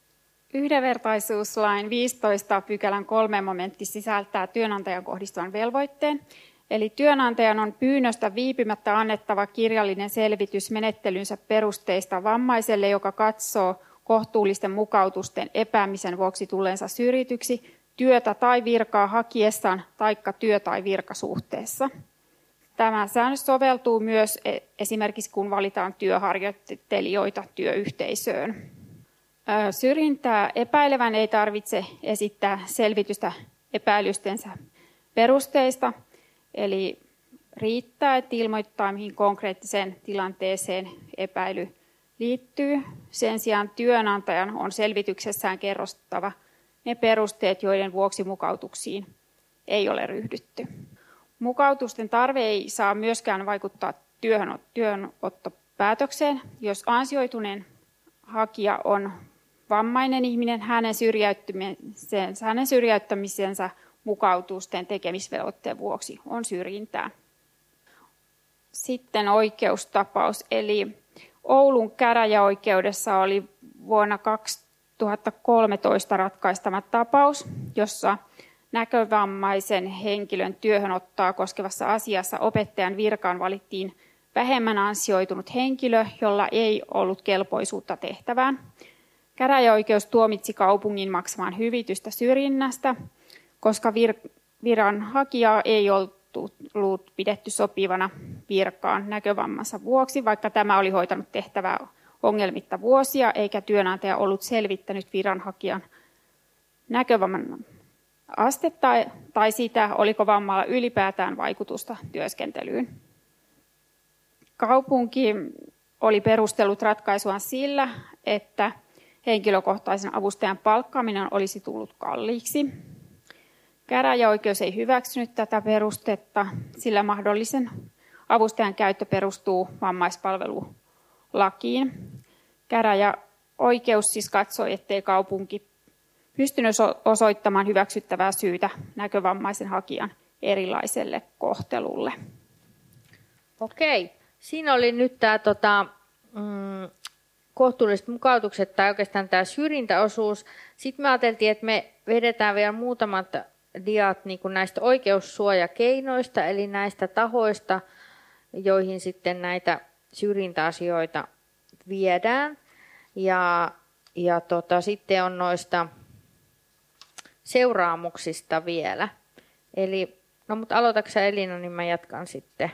Yhdenvertaisuuslain 15 pykälän kolme momentti sisältää työnantajan kohdistuvan velvoitteen, eli työnantajan on pyynnöstä viipymättä annettava kirjallinen selvitys menettelynsä perusteista vammaiselle, joka katsoo kohtuullisten mukautusten epäämisen vuoksi tulleensa syrjityksi työtä tai virkaa hakiessaan taikka työ- tai virkasuhteessa. Tämä säännös soveltuu myös e- esimerkiksi kun valitaan työharjoittelijoita työyhteisöön. Syrjintää epäilevän ei tarvitse esittää selvitystä epäilystensä perusteista, eli riittää, että ilmoittaa, mihin konkreettiseen tilanteeseen epäily liittyy. Sen sijaan työnantajan on selvityksessään kerrostava ne perusteet, joiden vuoksi mukautuksiin ei ole ryhdytty. Mukautusten tarve ei saa myöskään vaikuttaa työhön, työnottopäätökseen. Jos ansioituneen hakija on vammainen ihminen, hänen syrjäyttämisensä, hänen syrjäyttämisensä mukautusten tekemisvelvoitteen vuoksi on syrjintää. Sitten oikeustapaus, eli Oulun käräjäoikeudessa oli vuonna 2013 ratkaistama tapaus, jossa näkövammaisen henkilön työhönottoa koskevassa asiassa opettajan virkaan valittiin vähemmän ansioitunut henkilö, jolla ei ollut kelpoisuutta tehtävään. Käräjäoikeus tuomitsi kaupungin maksamaan hyvitystä syrjinnästä, koska vir- viran hakijaa ei ollut pidetty sopivana virkaan näkövammansa vuoksi, vaikka tämä oli hoitanut tehtävää ongelmitta vuosia, eikä työnantaja ollut selvittänyt viranhakijan näkövamman astetta tai sitä, oliko vammalla ylipäätään vaikutusta työskentelyyn. Kaupunki oli perustellut ratkaisua sillä, että henkilökohtaisen avustajan palkkaaminen olisi tullut kalliiksi. Käräjäoikeus ei hyväksynyt tätä perustetta, sillä mahdollisen avustajan käyttö perustuu vammaispalvelulakiin. Käräjäoikeus siis katsoi, ettei kaupunki pystynyt osoittamaan hyväksyttävää syytä näkövammaisen hakijan erilaiselle kohtelulle. Okei. Siinä oli nyt tämä tota, mm, kohtuulliset mukautukset tai oikeastaan tämä syrjintäosuus. Sitten me ajateltiin, että me vedetään vielä muutamat diat niin kuin näistä oikeussuojakeinoista, eli näistä tahoista, joihin sitten näitä syrjintäasioita viedään. Ja, ja tota, sitten on noista seuraamuksista vielä. Eli, no mutta aloitatko Elina, niin mä jatkan sitten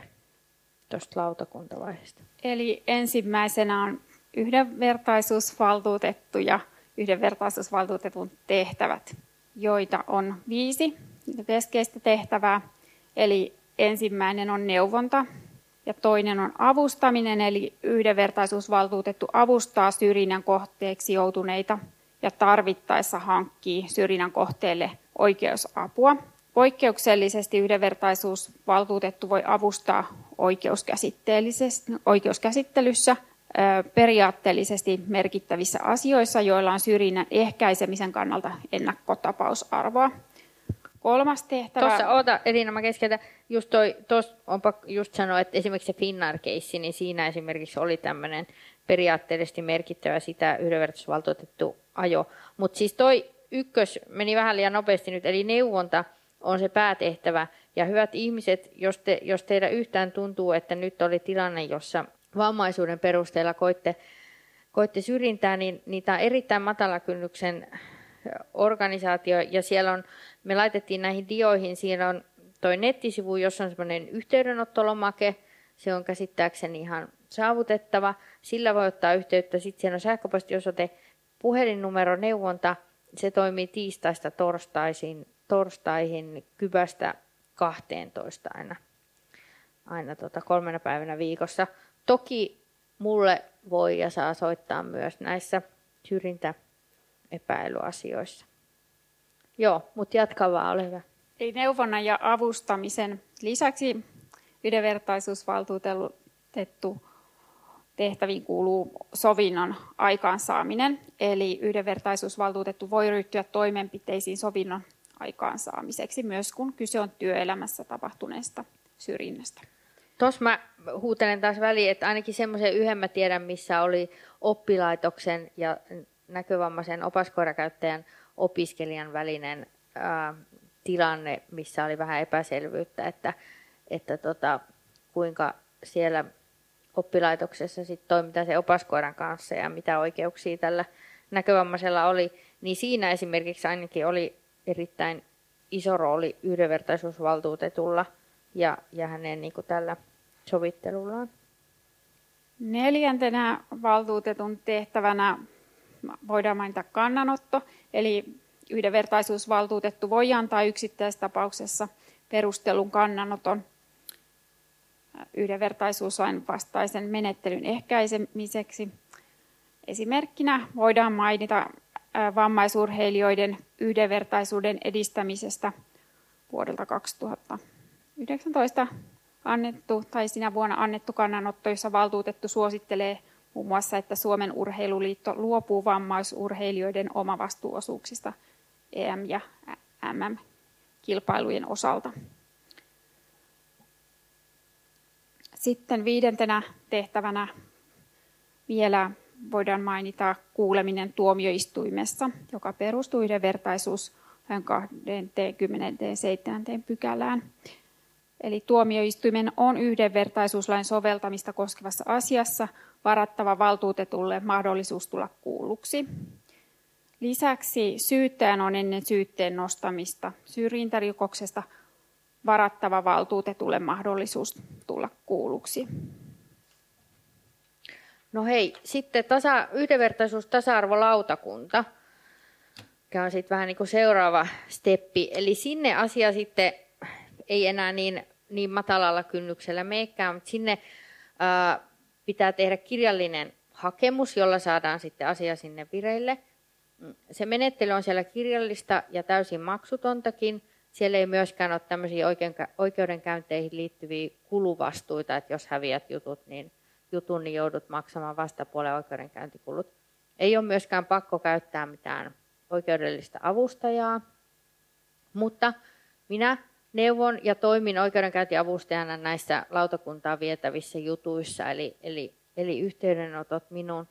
tuosta lautakuntavaiheesta. Eli ensimmäisenä on yhdenvertaisuusvaltuutettu ja yhdenvertaisuusvaltuutetun tehtävät, joita on viisi keskeistä tehtävää. Eli ensimmäinen on neuvonta ja toinen on avustaminen, eli yhdenvertaisuusvaltuutettu avustaa syrjinnän kohteeksi joutuneita ja tarvittaessa hankkii syrjinnän kohteelle oikeusapua. Poikkeuksellisesti yhdenvertaisuusvaltuutettu voi avustaa oikeuskäsittelyssä periaatteellisesti merkittävissä asioissa, joilla on syrjinnän ehkäisemisen kannalta ennakkotapausarvoa. Kolmas tehtävä... Tuossa, oota Elina, mä keskeytän. Just toi, tos, onpa just sanoa, että esimerkiksi se Finnair-keissi, niin siinä esimerkiksi oli tämmöinen periaatteellisesti merkittävä sitä yhdenvertaisuusvaltuutettu ajo. Mutta siis toi ykkös meni vähän liian nopeasti nyt, eli neuvonta on se päätehtävä. Ja hyvät ihmiset, jos, te, jos teillä yhtään tuntuu, että nyt oli tilanne, jossa vammaisuuden perusteella koitte, koitte syrjintää, niin niitä on erittäin matala kynnyksen organisaatio, ja siellä on, me laitettiin näihin dioihin, siellä on toi nettisivu, jossa on semmoinen yhteydenottolomake, se on käsittääkseni ihan saavutettava, sillä voi ottaa yhteyttä, sitten siellä on sähköpostiosoite, puhelinnumero, neuvonta, se toimii tiistaista torstaisin, torstaihin kypästä 12 aina, aina tota kolmena päivänä viikossa. Toki mulle voi ja saa soittaa myös näissä syrjintäepäilyasioissa. Joo, mutta jatka vaan, ole hyvä. Eli neuvonnan ja avustamisen lisäksi yhdenvertaisuusvaltuutettu tehtäviin kuuluu sovinnon aikaansaaminen, eli yhdenvertaisuusvaltuutettu voi ryhtyä toimenpiteisiin sovinnon aikaansaamiseksi, myös kun kyse on työelämässä tapahtuneesta syrjinnästä. Tuossa mä huutelen taas väliin, että ainakin semmoisen yhden mä tiedän, missä oli oppilaitoksen ja näkövammaisen opaskoirakäyttäjän opiskelijan välinen ää, tilanne, missä oli vähän epäselvyyttä, että, että tota, kuinka siellä oppilaitoksessa sit toimitaan se opaskoiran kanssa ja mitä oikeuksia tällä näkövammaisella oli, niin siinä esimerkiksi ainakin oli erittäin iso rooli yhdenvertaisuusvaltuutetulla ja, ja hänen niin kuin tällä sovittelullaan. Neljäntenä valtuutetun tehtävänä voidaan mainita kannanotto, eli yhdenvertaisuusvaltuutettu voi antaa yksittäistapauksessa perustelun kannanoton yhdenvertaisuuslain vastaisen menettelyn ehkäisemiseksi. Esimerkkinä voidaan mainita vammaisurheilijoiden yhdenvertaisuuden edistämisestä vuodelta 2019 annettu, tai sinä vuonna annettu kannanotto, jossa valtuutettu suosittelee muun muassa, että Suomen urheiluliitto luopuu vammaisurheilijoiden omavastuuosuuksista EM- ja MM-kilpailujen osalta. Sitten viidentenä tehtävänä vielä voidaan mainita kuuleminen tuomioistuimessa, joka perustuu yhdenvertaisuus 27. pykälään. Eli tuomioistuimen on yhdenvertaisuuslain soveltamista koskevassa asiassa varattava valtuutetulle mahdollisuus tulla kuulluksi. Lisäksi syyttäjän on ennen syytteen nostamista syrjintärikoksesta varattava valtuutetulle mahdollisuus tulla kuulluksi. No hei, sitten tasa, yhdenvertaisuus tasa-arvolautakunta, mikä on sitten vähän niin kuin seuraava steppi. Eli sinne asia sitten ei enää niin, niin matalalla kynnyksellä meikään, mutta sinne ää, pitää tehdä kirjallinen hakemus, jolla saadaan sitten asia sinne vireille. Se menettely on siellä kirjallista ja täysin maksutontakin. Siellä ei myöskään ole tämmöisiä oikeudenkäynteihin liittyviä kuluvastuita, että jos häviät jutut, niin jutun, niin joudut maksamaan vastapuolen oikeudenkäyntikulut. Ei ole myöskään pakko käyttää mitään oikeudellista avustajaa, mutta minä neuvon ja toimin oikeudenkäyntiavustajana näissä lautakuntaan vietävissä jutuissa, eli, eli, eli yhteydenotot minun.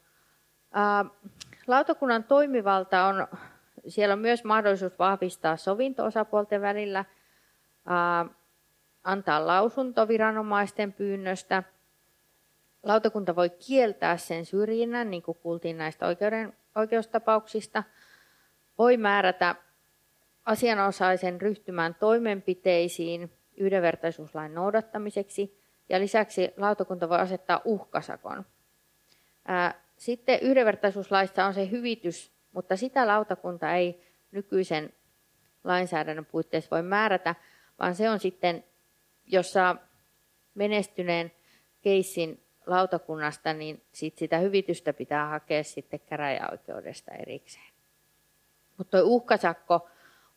Ää, lautakunnan toimivalta on, siellä on myös mahdollisuus vahvistaa sovinto-osapuolten välillä, ää, antaa lausunto viranomaisten pyynnöstä. Lautakunta voi kieltää sen syrjinnän, niin kuin kuultiin näistä oikeuden, oikeustapauksista. Voi määrätä asianosaisen ryhtymään toimenpiteisiin yhdenvertaisuuslain noudattamiseksi ja lisäksi lautakunta voi asettaa uhkasakon. Sitten yhdenvertaisuuslaissa on se hyvitys, mutta sitä lautakunta ei nykyisen lainsäädännön puitteissa voi määrätä, vaan se on sitten, jos saa menestyneen keissin lautakunnasta, niin sit sitä hyvitystä pitää hakea sitten käräjäoikeudesta erikseen. Mutta tuo uhkasakko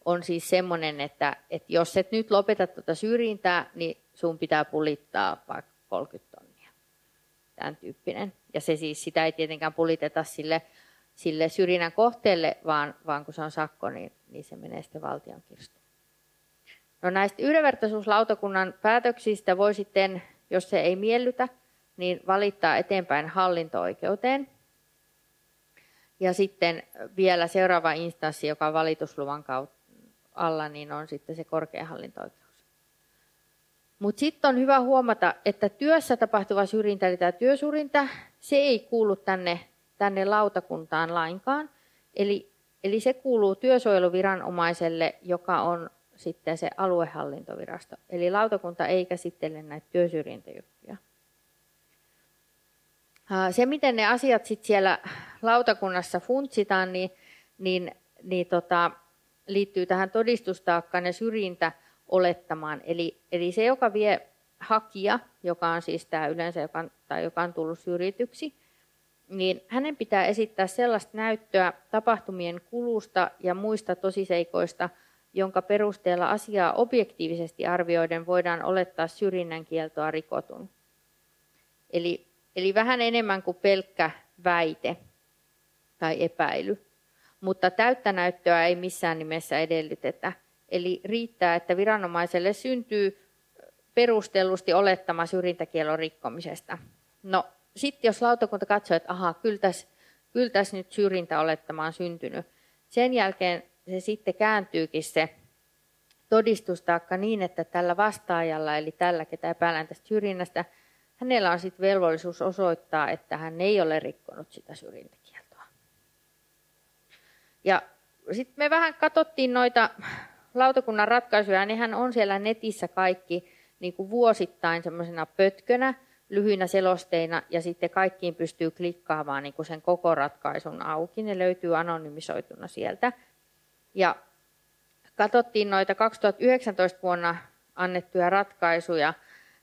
on siis semmoinen, että, että jos et nyt lopeta tuota syrjintää, niin sun pitää pulittaa vaikka 30 tonnia. Tämän tyyppinen. Ja se siis, sitä ei tietenkään puliteta sille, sille syrjinnän kohteelle, vaan, vaan kun se on sakko, niin, niin se menee sitten valtion kirstuun. No näistä yhdenvertaisuuslautakunnan päätöksistä voi sitten, jos se ei miellytä, niin valittaa eteenpäin hallinto-oikeuteen. Ja sitten vielä seuraava instanssi, joka on valitusluvan kautta alla, niin on sitten se korkein hallinto-oikeus. Mutta sitten on hyvä huomata, että työssä tapahtuva syrjintä, eli tämä työsurinta, se ei kuulu tänne, tänne lautakuntaan lainkaan. Eli, eli se kuuluu työsuojeluviranomaiselle, joka on sitten se aluehallintovirasto. Eli lautakunta ei käsittele näitä työsyrjintäjuttuja. Se, miten ne asiat sitten siellä lautakunnassa funtsitaan, niin, niin, niin tota, liittyy tähän todistustaakkaan ja syrjintä olettamaan. Eli, eli se, joka vie hakija, joka on siis tämä yleensä, joka, tai joka on tullut syrjityksi, niin hänen pitää esittää sellaista näyttöä tapahtumien kulusta ja muista tosiseikoista, jonka perusteella asiaa objektiivisesti arvioiden voidaan olettaa syrjinnän kieltoa rikotun. Eli, eli vähän enemmän kuin pelkkä väite tai epäily mutta täyttä näyttöä ei missään nimessä edellytetä. Eli riittää, että viranomaiselle syntyy perustellusti olettama syrjintäkielon rikkomisesta. No sitten jos lautakunta katsoo, että ahaa, kyllä tässä, kyllä tässä nyt syrjintäolettama on syntynyt, sen jälkeen se sitten kääntyykin se todistustaakka niin, että tällä vastaajalla, eli tällä, ketä epäillään tästä syrjinnästä, hänellä on sitten velvollisuus osoittaa, että hän ei ole rikkonut sitä syrjintäkieltoa. Ja sitten me vähän katsottiin noita lautakunnan ratkaisuja, ja nehän on siellä netissä kaikki niin kuin vuosittain semmoisena pötkönä, lyhyinä selosteina, ja sitten kaikkiin pystyy klikkaamaan niin kuin sen koko ratkaisun auki. Ne löytyy anonymisoituna sieltä. Ja katsottiin noita 2019 vuonna annettuja ratkaisuja.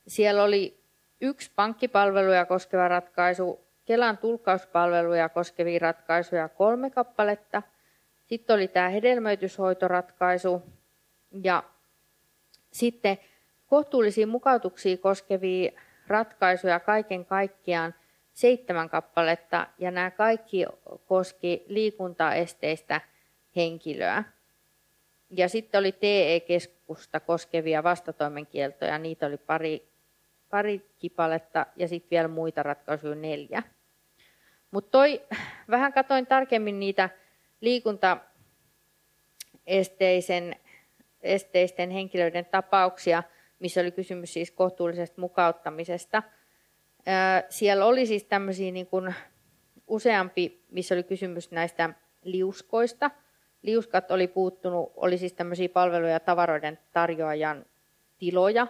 Siellä oli yksi pankkipalveluja koskeva ratkaisu, Kelan tulkkauspalveluja koskevia ratkaisuja kolme kappaletta – sitten oli tämä hedelmöityshoitoratkaisu ja sitten kohtuullisia mukautuksia koskevia ratkaisuja kaiken kaikkiaan seitsemän kappaletta ja nämä kaikki koski liikuntaesteistä henkilöä. Ja sitten oli TE-keskusta koskevia vastatoimenkieltoja, niitä oli pari, pari kipaletta ja sitten vielä muita ratkaisuja neljä. Mutta vähän katoin tarkemmin niitä liikuntaesteisen esteisten henkilöiden tapauksia, missä oli kysymys siis kohtuullisesta mukauttamisesta. Siellä oli siis tämmöisiä niin kuin useampi, missä oli kysymys näistä liuskoista. Liuskat oli puuttunut, oli siis tämmöisiä palveluja tavaroiden tarjoajan tiloja,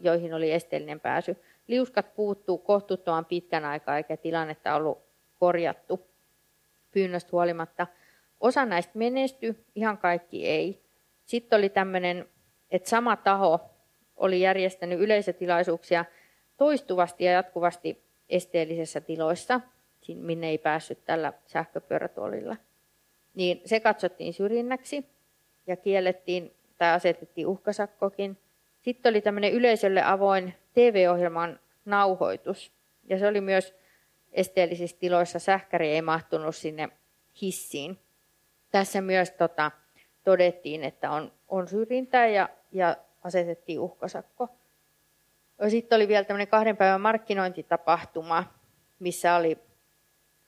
joihin oli esteellinen pääsy. Liuskat puuttuu kohtuuttoman pitkän aikaa eikä tilannetta ollut korjattu pyynnöstä huolimatta – Osa näistä menestyi, ihan kaikki ei. Sitten oli tämmöinen, että sama taho oli järjestänyt yleisötilaisuuksia toistuvasti ja jatkuvasti esteellisessä tiloissa, minne ei päässyt tällä sähköpyörätuolilla. Niin se katsottiin syrjinnäksi ja kiellettiin tai asetettiin uhkasakkokin. Sitten oli tämmöinen yleisölle avoin TV-ohjelman nauhoitus. Ja se oli myös esteellisissä tiloissa. Sähkäri ei mahtunut sinne hissiin. Tässä myös tota, todettiin, että on, on syrjintää ja, ja asetettiin uhkasakko. Sitten oli vielä tämmöinen kahden päivän markkinointitapahtuma, missä oli,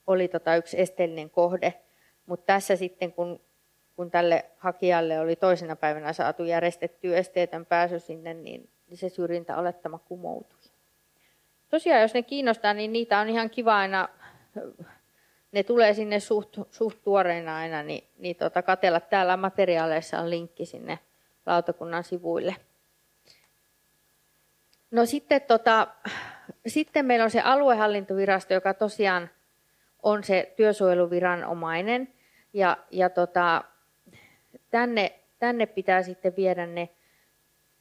oli tota yksi esteellinen kohde. Mutta tässä sitten, kun, kun tälle hakijalle oli toisena päivänä saatu järjestettyä esteetön pääsy sinne, niin se syrjintäolettama kumoutui. Tosiaan, jos ne kiinnostaa, niin niitä on ihan kiva aina, ne tulee sinne suht, suht tuoreina aina, niin, niin tota, katella. Täällä materiaaleissa on linkki sinne lautakunnan sivuille. No sitten, tota, sitten meillä on se aluehallintovirasto, joka tosiaan on se työsuojeluviranomainen. Ja, ja tota, tänne, tänne pitää sitten viedä ne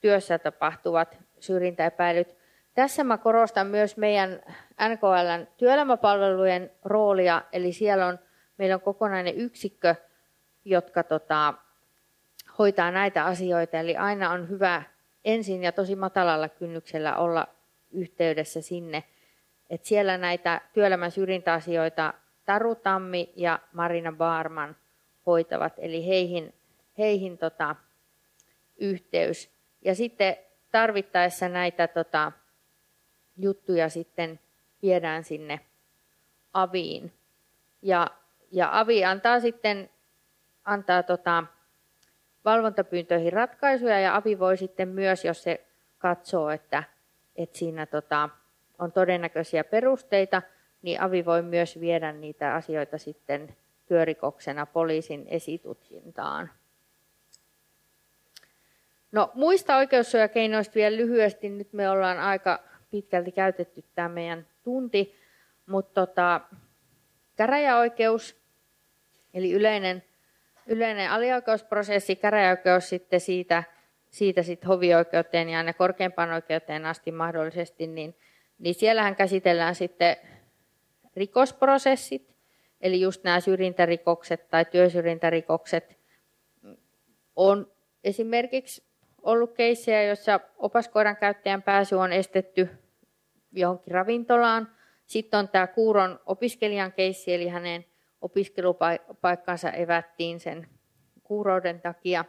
työssä tapahtuvat syrjintäepäilyt. Tässä mä korostan myös meidän NKLn työelämäpalvelujen roolia, eli siellä on, meillä on kokonainen yksikkö, jotka tota, hoitaa näitä asioita, eli aina on hyvä ensin ja tosi matalalla kynnyksellä olla yhteydessä sinne. Et siellä näitä työelämän syrjintäasioita Taru Tammi ja Marina Baarman hoitavat, eli heihin, heihin tota, yhteys. Ja sitten tarvittaessa näitä tota, juttuja sitten viedään sinne aviin. Ja, ja avi antaa sitten antaa tota, valvontapyyntöihin ratkaisuja ja avi voi sitten myös, jos se katsoo, että, että siinä tota, on todennäköisiä perusteita, niin avi voi myös viedä niitä asioita sitten työrikoksena poliisin esitutkintaan. No, muista oikeussuojakeinoista vielä lyhyesti. Nyt me ollaan aika pitkälti käytetty tämä meidän tunti, mutta tota, käräjäoikeus, eli yleinen, yleinen alioikeusprosessi, käräjäoikeus sitten siitä, siitä sitten hovioikeuteen ja aina korkeimpaan oikeuteen asti mahdollisesti, niin, niin siellähän käsitellään sitten rikosprosessit, eli just nämä syrjintärikokset tai työsyrjintärikokset. On esimerkiksi ollut keissejä, joissa opaskoiran käyttäjän pääsy on estetty johonkin ravintolaan. Sitten on tämä Kuuron opiskelijan keissi, eli hänen opiskelupaikkansa evättiin sen kuurouden takia.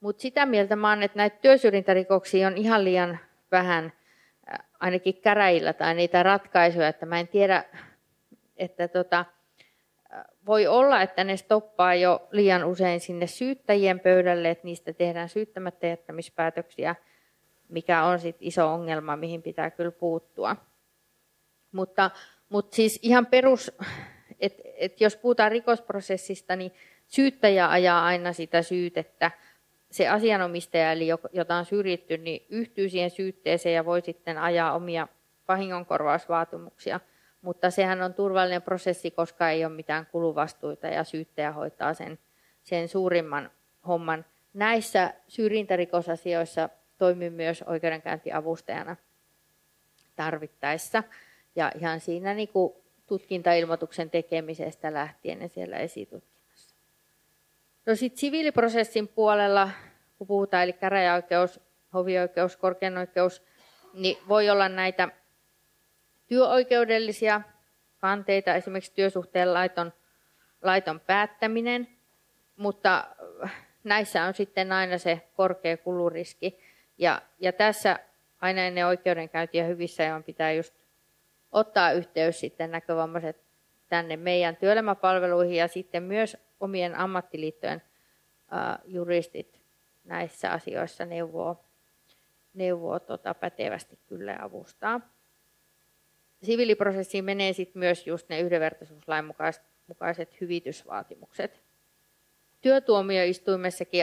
Mutta sitä mieltä mä oon, että näitä työsyrjintärikoksia on ihan liian vähän, ainakin käräjillä tai niitä ratkaisuja, että mä en tiedä, että tota, voi olla, että ne stoppaa jo liian usein sinne syyttäjien pöydälle, että niistä tehdään syyttämättä jättämispäätöksiä, mikä on sit iso ongelma, mihin pitää kyllä puuttua. Mutta, mutta siis ihan perus, että et jos puhutaan rikosprosessista, niin syyttäjä ajaa aina sitä syytettä. Se asianomistaja, eli jota on syrjitty, niin yhtyy siihen syytteeseen ja voi sitten ajaa omia vahingonkorvausvaatimuksia – mutta sehän on turvallinen prosessi, koska ei ole mitään kuluvastuita ja syyttäjä hoitaa sen, sen suurimman homman. Näissä syrjintärikosasioissa toimin myös oikeudenkäyntiavustajana tarvittaessa. Ja ihan siinä niin kuin tutkintailmoituksen tekemisestä lähtien ja siellä esitutkinnassa. No sitten siviiliprosessin puolella, kun puhutaan, eli käräjäoikeus, hovioikeus, korkein oikeus, niin voi olla näitä työoikeudellisia kanteita, esimerkiksi työsuhteen laiton, laiton päättäminen, mutta näissä on sitten aina se korkea kuluriski. Ja, ja tässä aina ennen oikeudenkäyntiä hyvissä ajoin pitää just ottaa yhteys sitten näkövammaiset tänne meidän työelämäpalveluihin ja sitten myös omien ammattiliittojen ää, juristit näissä asioissa neuvoo, neuvoo tota, pätevästi kyllä avustaa siviiliprosessiin menee sitten myös just ne yhdenvertaisuuslain mukaiset hyvitysvaatimukset. Työtuomioistuimessakin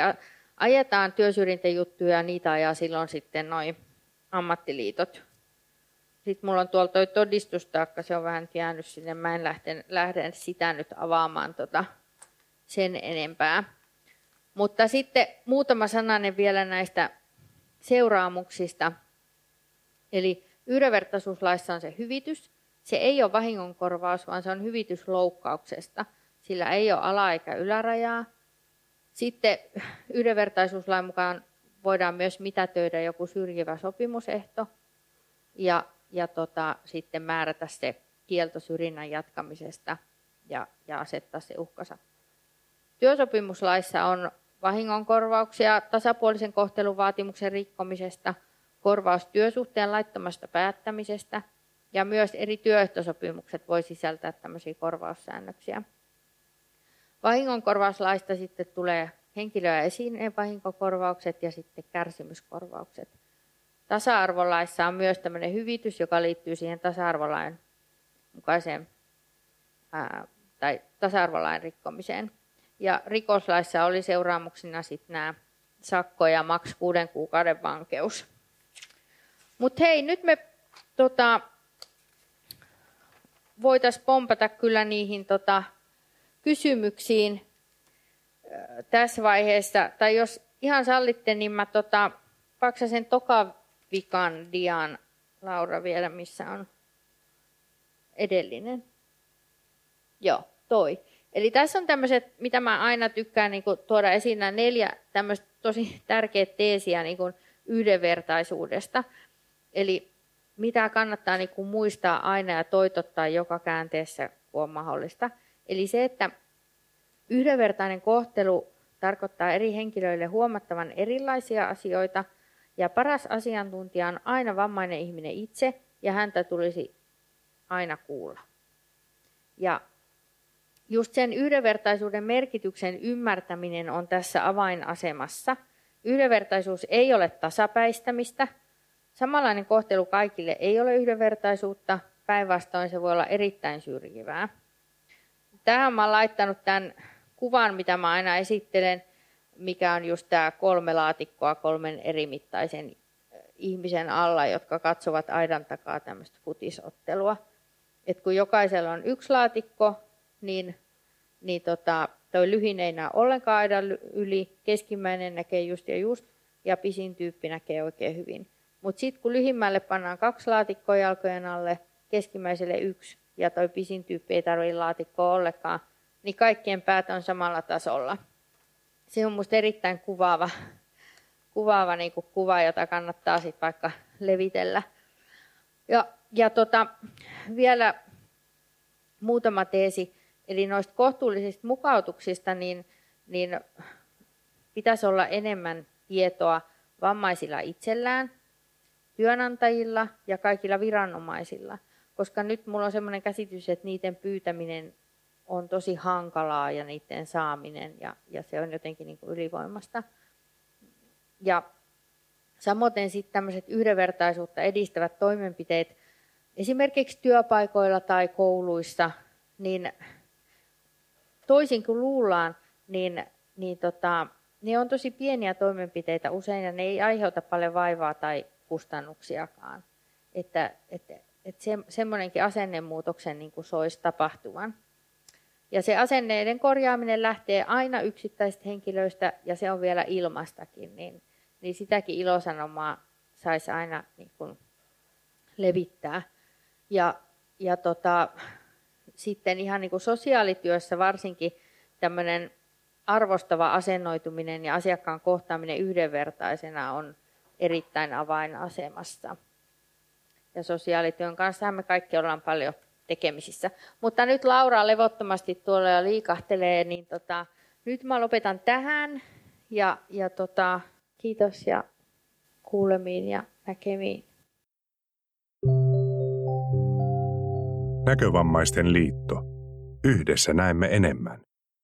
ajetaan työsyrjintäjuttuja ja niitä ajaa silloin sitten noin ammattiliitot. Sitten mulla on tuolla toi todistustaakka, se on vähän jäänyt sinne, mä en lähde, lähde sitä nyt avaamaan tota sen enempää. Mutta sitten muutama sananen vielä näistä seuraamuksista. Eli Yhdenvertaisuuslaissa on se hyvitys. Se ei ole vahingonkorvaus, vaan se on hyvitys loukkauksesta. Sillä ei ole ala- eikä ylärajaa. Sitten yhdenvertaisuuslain mukaan voidaan myös mitätöidä joku syrjivä sopimusehto ja, ja tota, sitten määrätä se kielto syrjinnän jatkamisesta ja, ja asettaa se uhkansa. Työsopimuslaissa on vahingonkorvauksia tasapuolisen kohtelun vaatimuksen rikkomisesta, korvaus työsuhteen laittomasta päättämisestä ja myös eri työehtosopimukset voi sisältää tämmöisiä korvaussäännöksiä. Vahingonkorvauslaista sitten tulee henkilö- ja esineen vahinkokorvaukset ja sitten kärsimyskorvaukset. Tasa-arvolaissa on myös tämmöinen hyvitys, joka liittyy siihen tasa-arvolain mukaiseen ää, tai tasa-arvolain rikkomiseen. Ja rikoslaissa oli seuraamuksena sitten nämä sakko ja maks kuuden kuukauden vankeus. Mutta hei, nyt me tota, voitaisiin pompata kyllä niihin tota, kysymyksiin tässä vaiheessa. Tai jos ihan sallitte, niin mä tota, paksasen tokavikan dian, Laura vielä, missä on edellinen. Joo, toi. Eli tässä on tämmöiset, mitä mä aina tykkään niin kuin, tuoda esiin, nämä neljä tämmöistä tosi tärkeät teesiä niin kuin yhdenvertaisuudesta. Eli mitä kannattaa niin muistaa aina ja toitottaa joka käänteessä, kun on mahdollista. Eli se, että yhdenvertainen kohtelu tarkoittaa eri henkilöille huomattavan erilaisia asioita, ja paras asiantuntija on aina vammainen ihminen itse, ja häntä tulisi aina kuulla. Ja just sen yhdenvertaisuuden merkityksen ymmärtäminen on tässä avainasemassa. Yhdenvertaisuus ei ole tasapäistämistä. Samanlainen kohtelu kaikille ei ole yhdenvertaisuutta. Päinvastoin se voi olla erittäin syrjivää. Tähän mä laittanut tämän kuvan, mitä mä aina esittelen, mikä on just tämä kolme laatikkoa kolmen eri mittaisen ihmisen alla, jotka katsovat aidan takaa tämmöistä futisottelua. Et kun jokaisella on yksi laatikko, niin, niin tota, toi lyhin ei näe ollenkaan aidan yli, keskimmäinen näkee just ja just, ja pisin tyyppi näkee oikein hyvin. Mutta sitten kun lyhimmälle pannaan kaksi laatikkoa jalkojen alle, keskimmäiselle yksi, ja toi pisin tyyppi ei tarvitse laatikkoa ollenkaan, niin kaikkien päät on samalla tasolla. Se on minusta erittäin kuvaava, kuvaava niin kuin kuva, jota kannattaa sitten vaikka levitellä. Ja, ja tota, vielä muutama teesi, eli noista kohtuullisista mukautuksista, niin, niin pitäisi olla enemmän tietoa vammaisilla itsellään, työnantajilla ja kaikilla viranomaisilla, koska nyt mulla on sellainen käsitys, että niiden pyytäminen on tosi hankalaa ja niiden saaminen ja, ja se on jotenkin niin kuin ylivoimasta. Ja samoin sitten tämmöiset yhdenvertaisuutta edistävät toimenpiteet esimerkiksi työpaikoilla tai kouluissa, niin toisin kuin luullaan, niin, niin tota, ne on tosi pieniä toimenpiteitä usein ja ne ei aiheuta paljon vaivaa tai kustannuksiakaan. Että, että, että se, semmoinenkin asennemuutoksen niin kuin soisi tapahtuvan. Ja se asenneiden korjaaminen lähtee aina yksittäisistä henkilöistä ja se on vielä ilmastakin, niin, niin sitäkin ilosanomaa saisi aina niin kuin levittää. Ja, ja tota, sitten ihan niin kuin sosiaalityössä varsinkin tämmöinen arvostava asennoituminen ja asiakkaan kohtaaminen yhdenvertaisena on erittäin avainasemassa. Ja sosiaalityön kanssa me kaikki ollaan paljon tekemisissä. Mutta nyt Laura levottomasti tuolla ja liikahtelee, niin tota, nyt mä lopetan tähän. Ja, ja tota, kiitos ja kuulemiin ja näkemiin. Näkövammaisten liitto. Yhdessä näemme enemmän.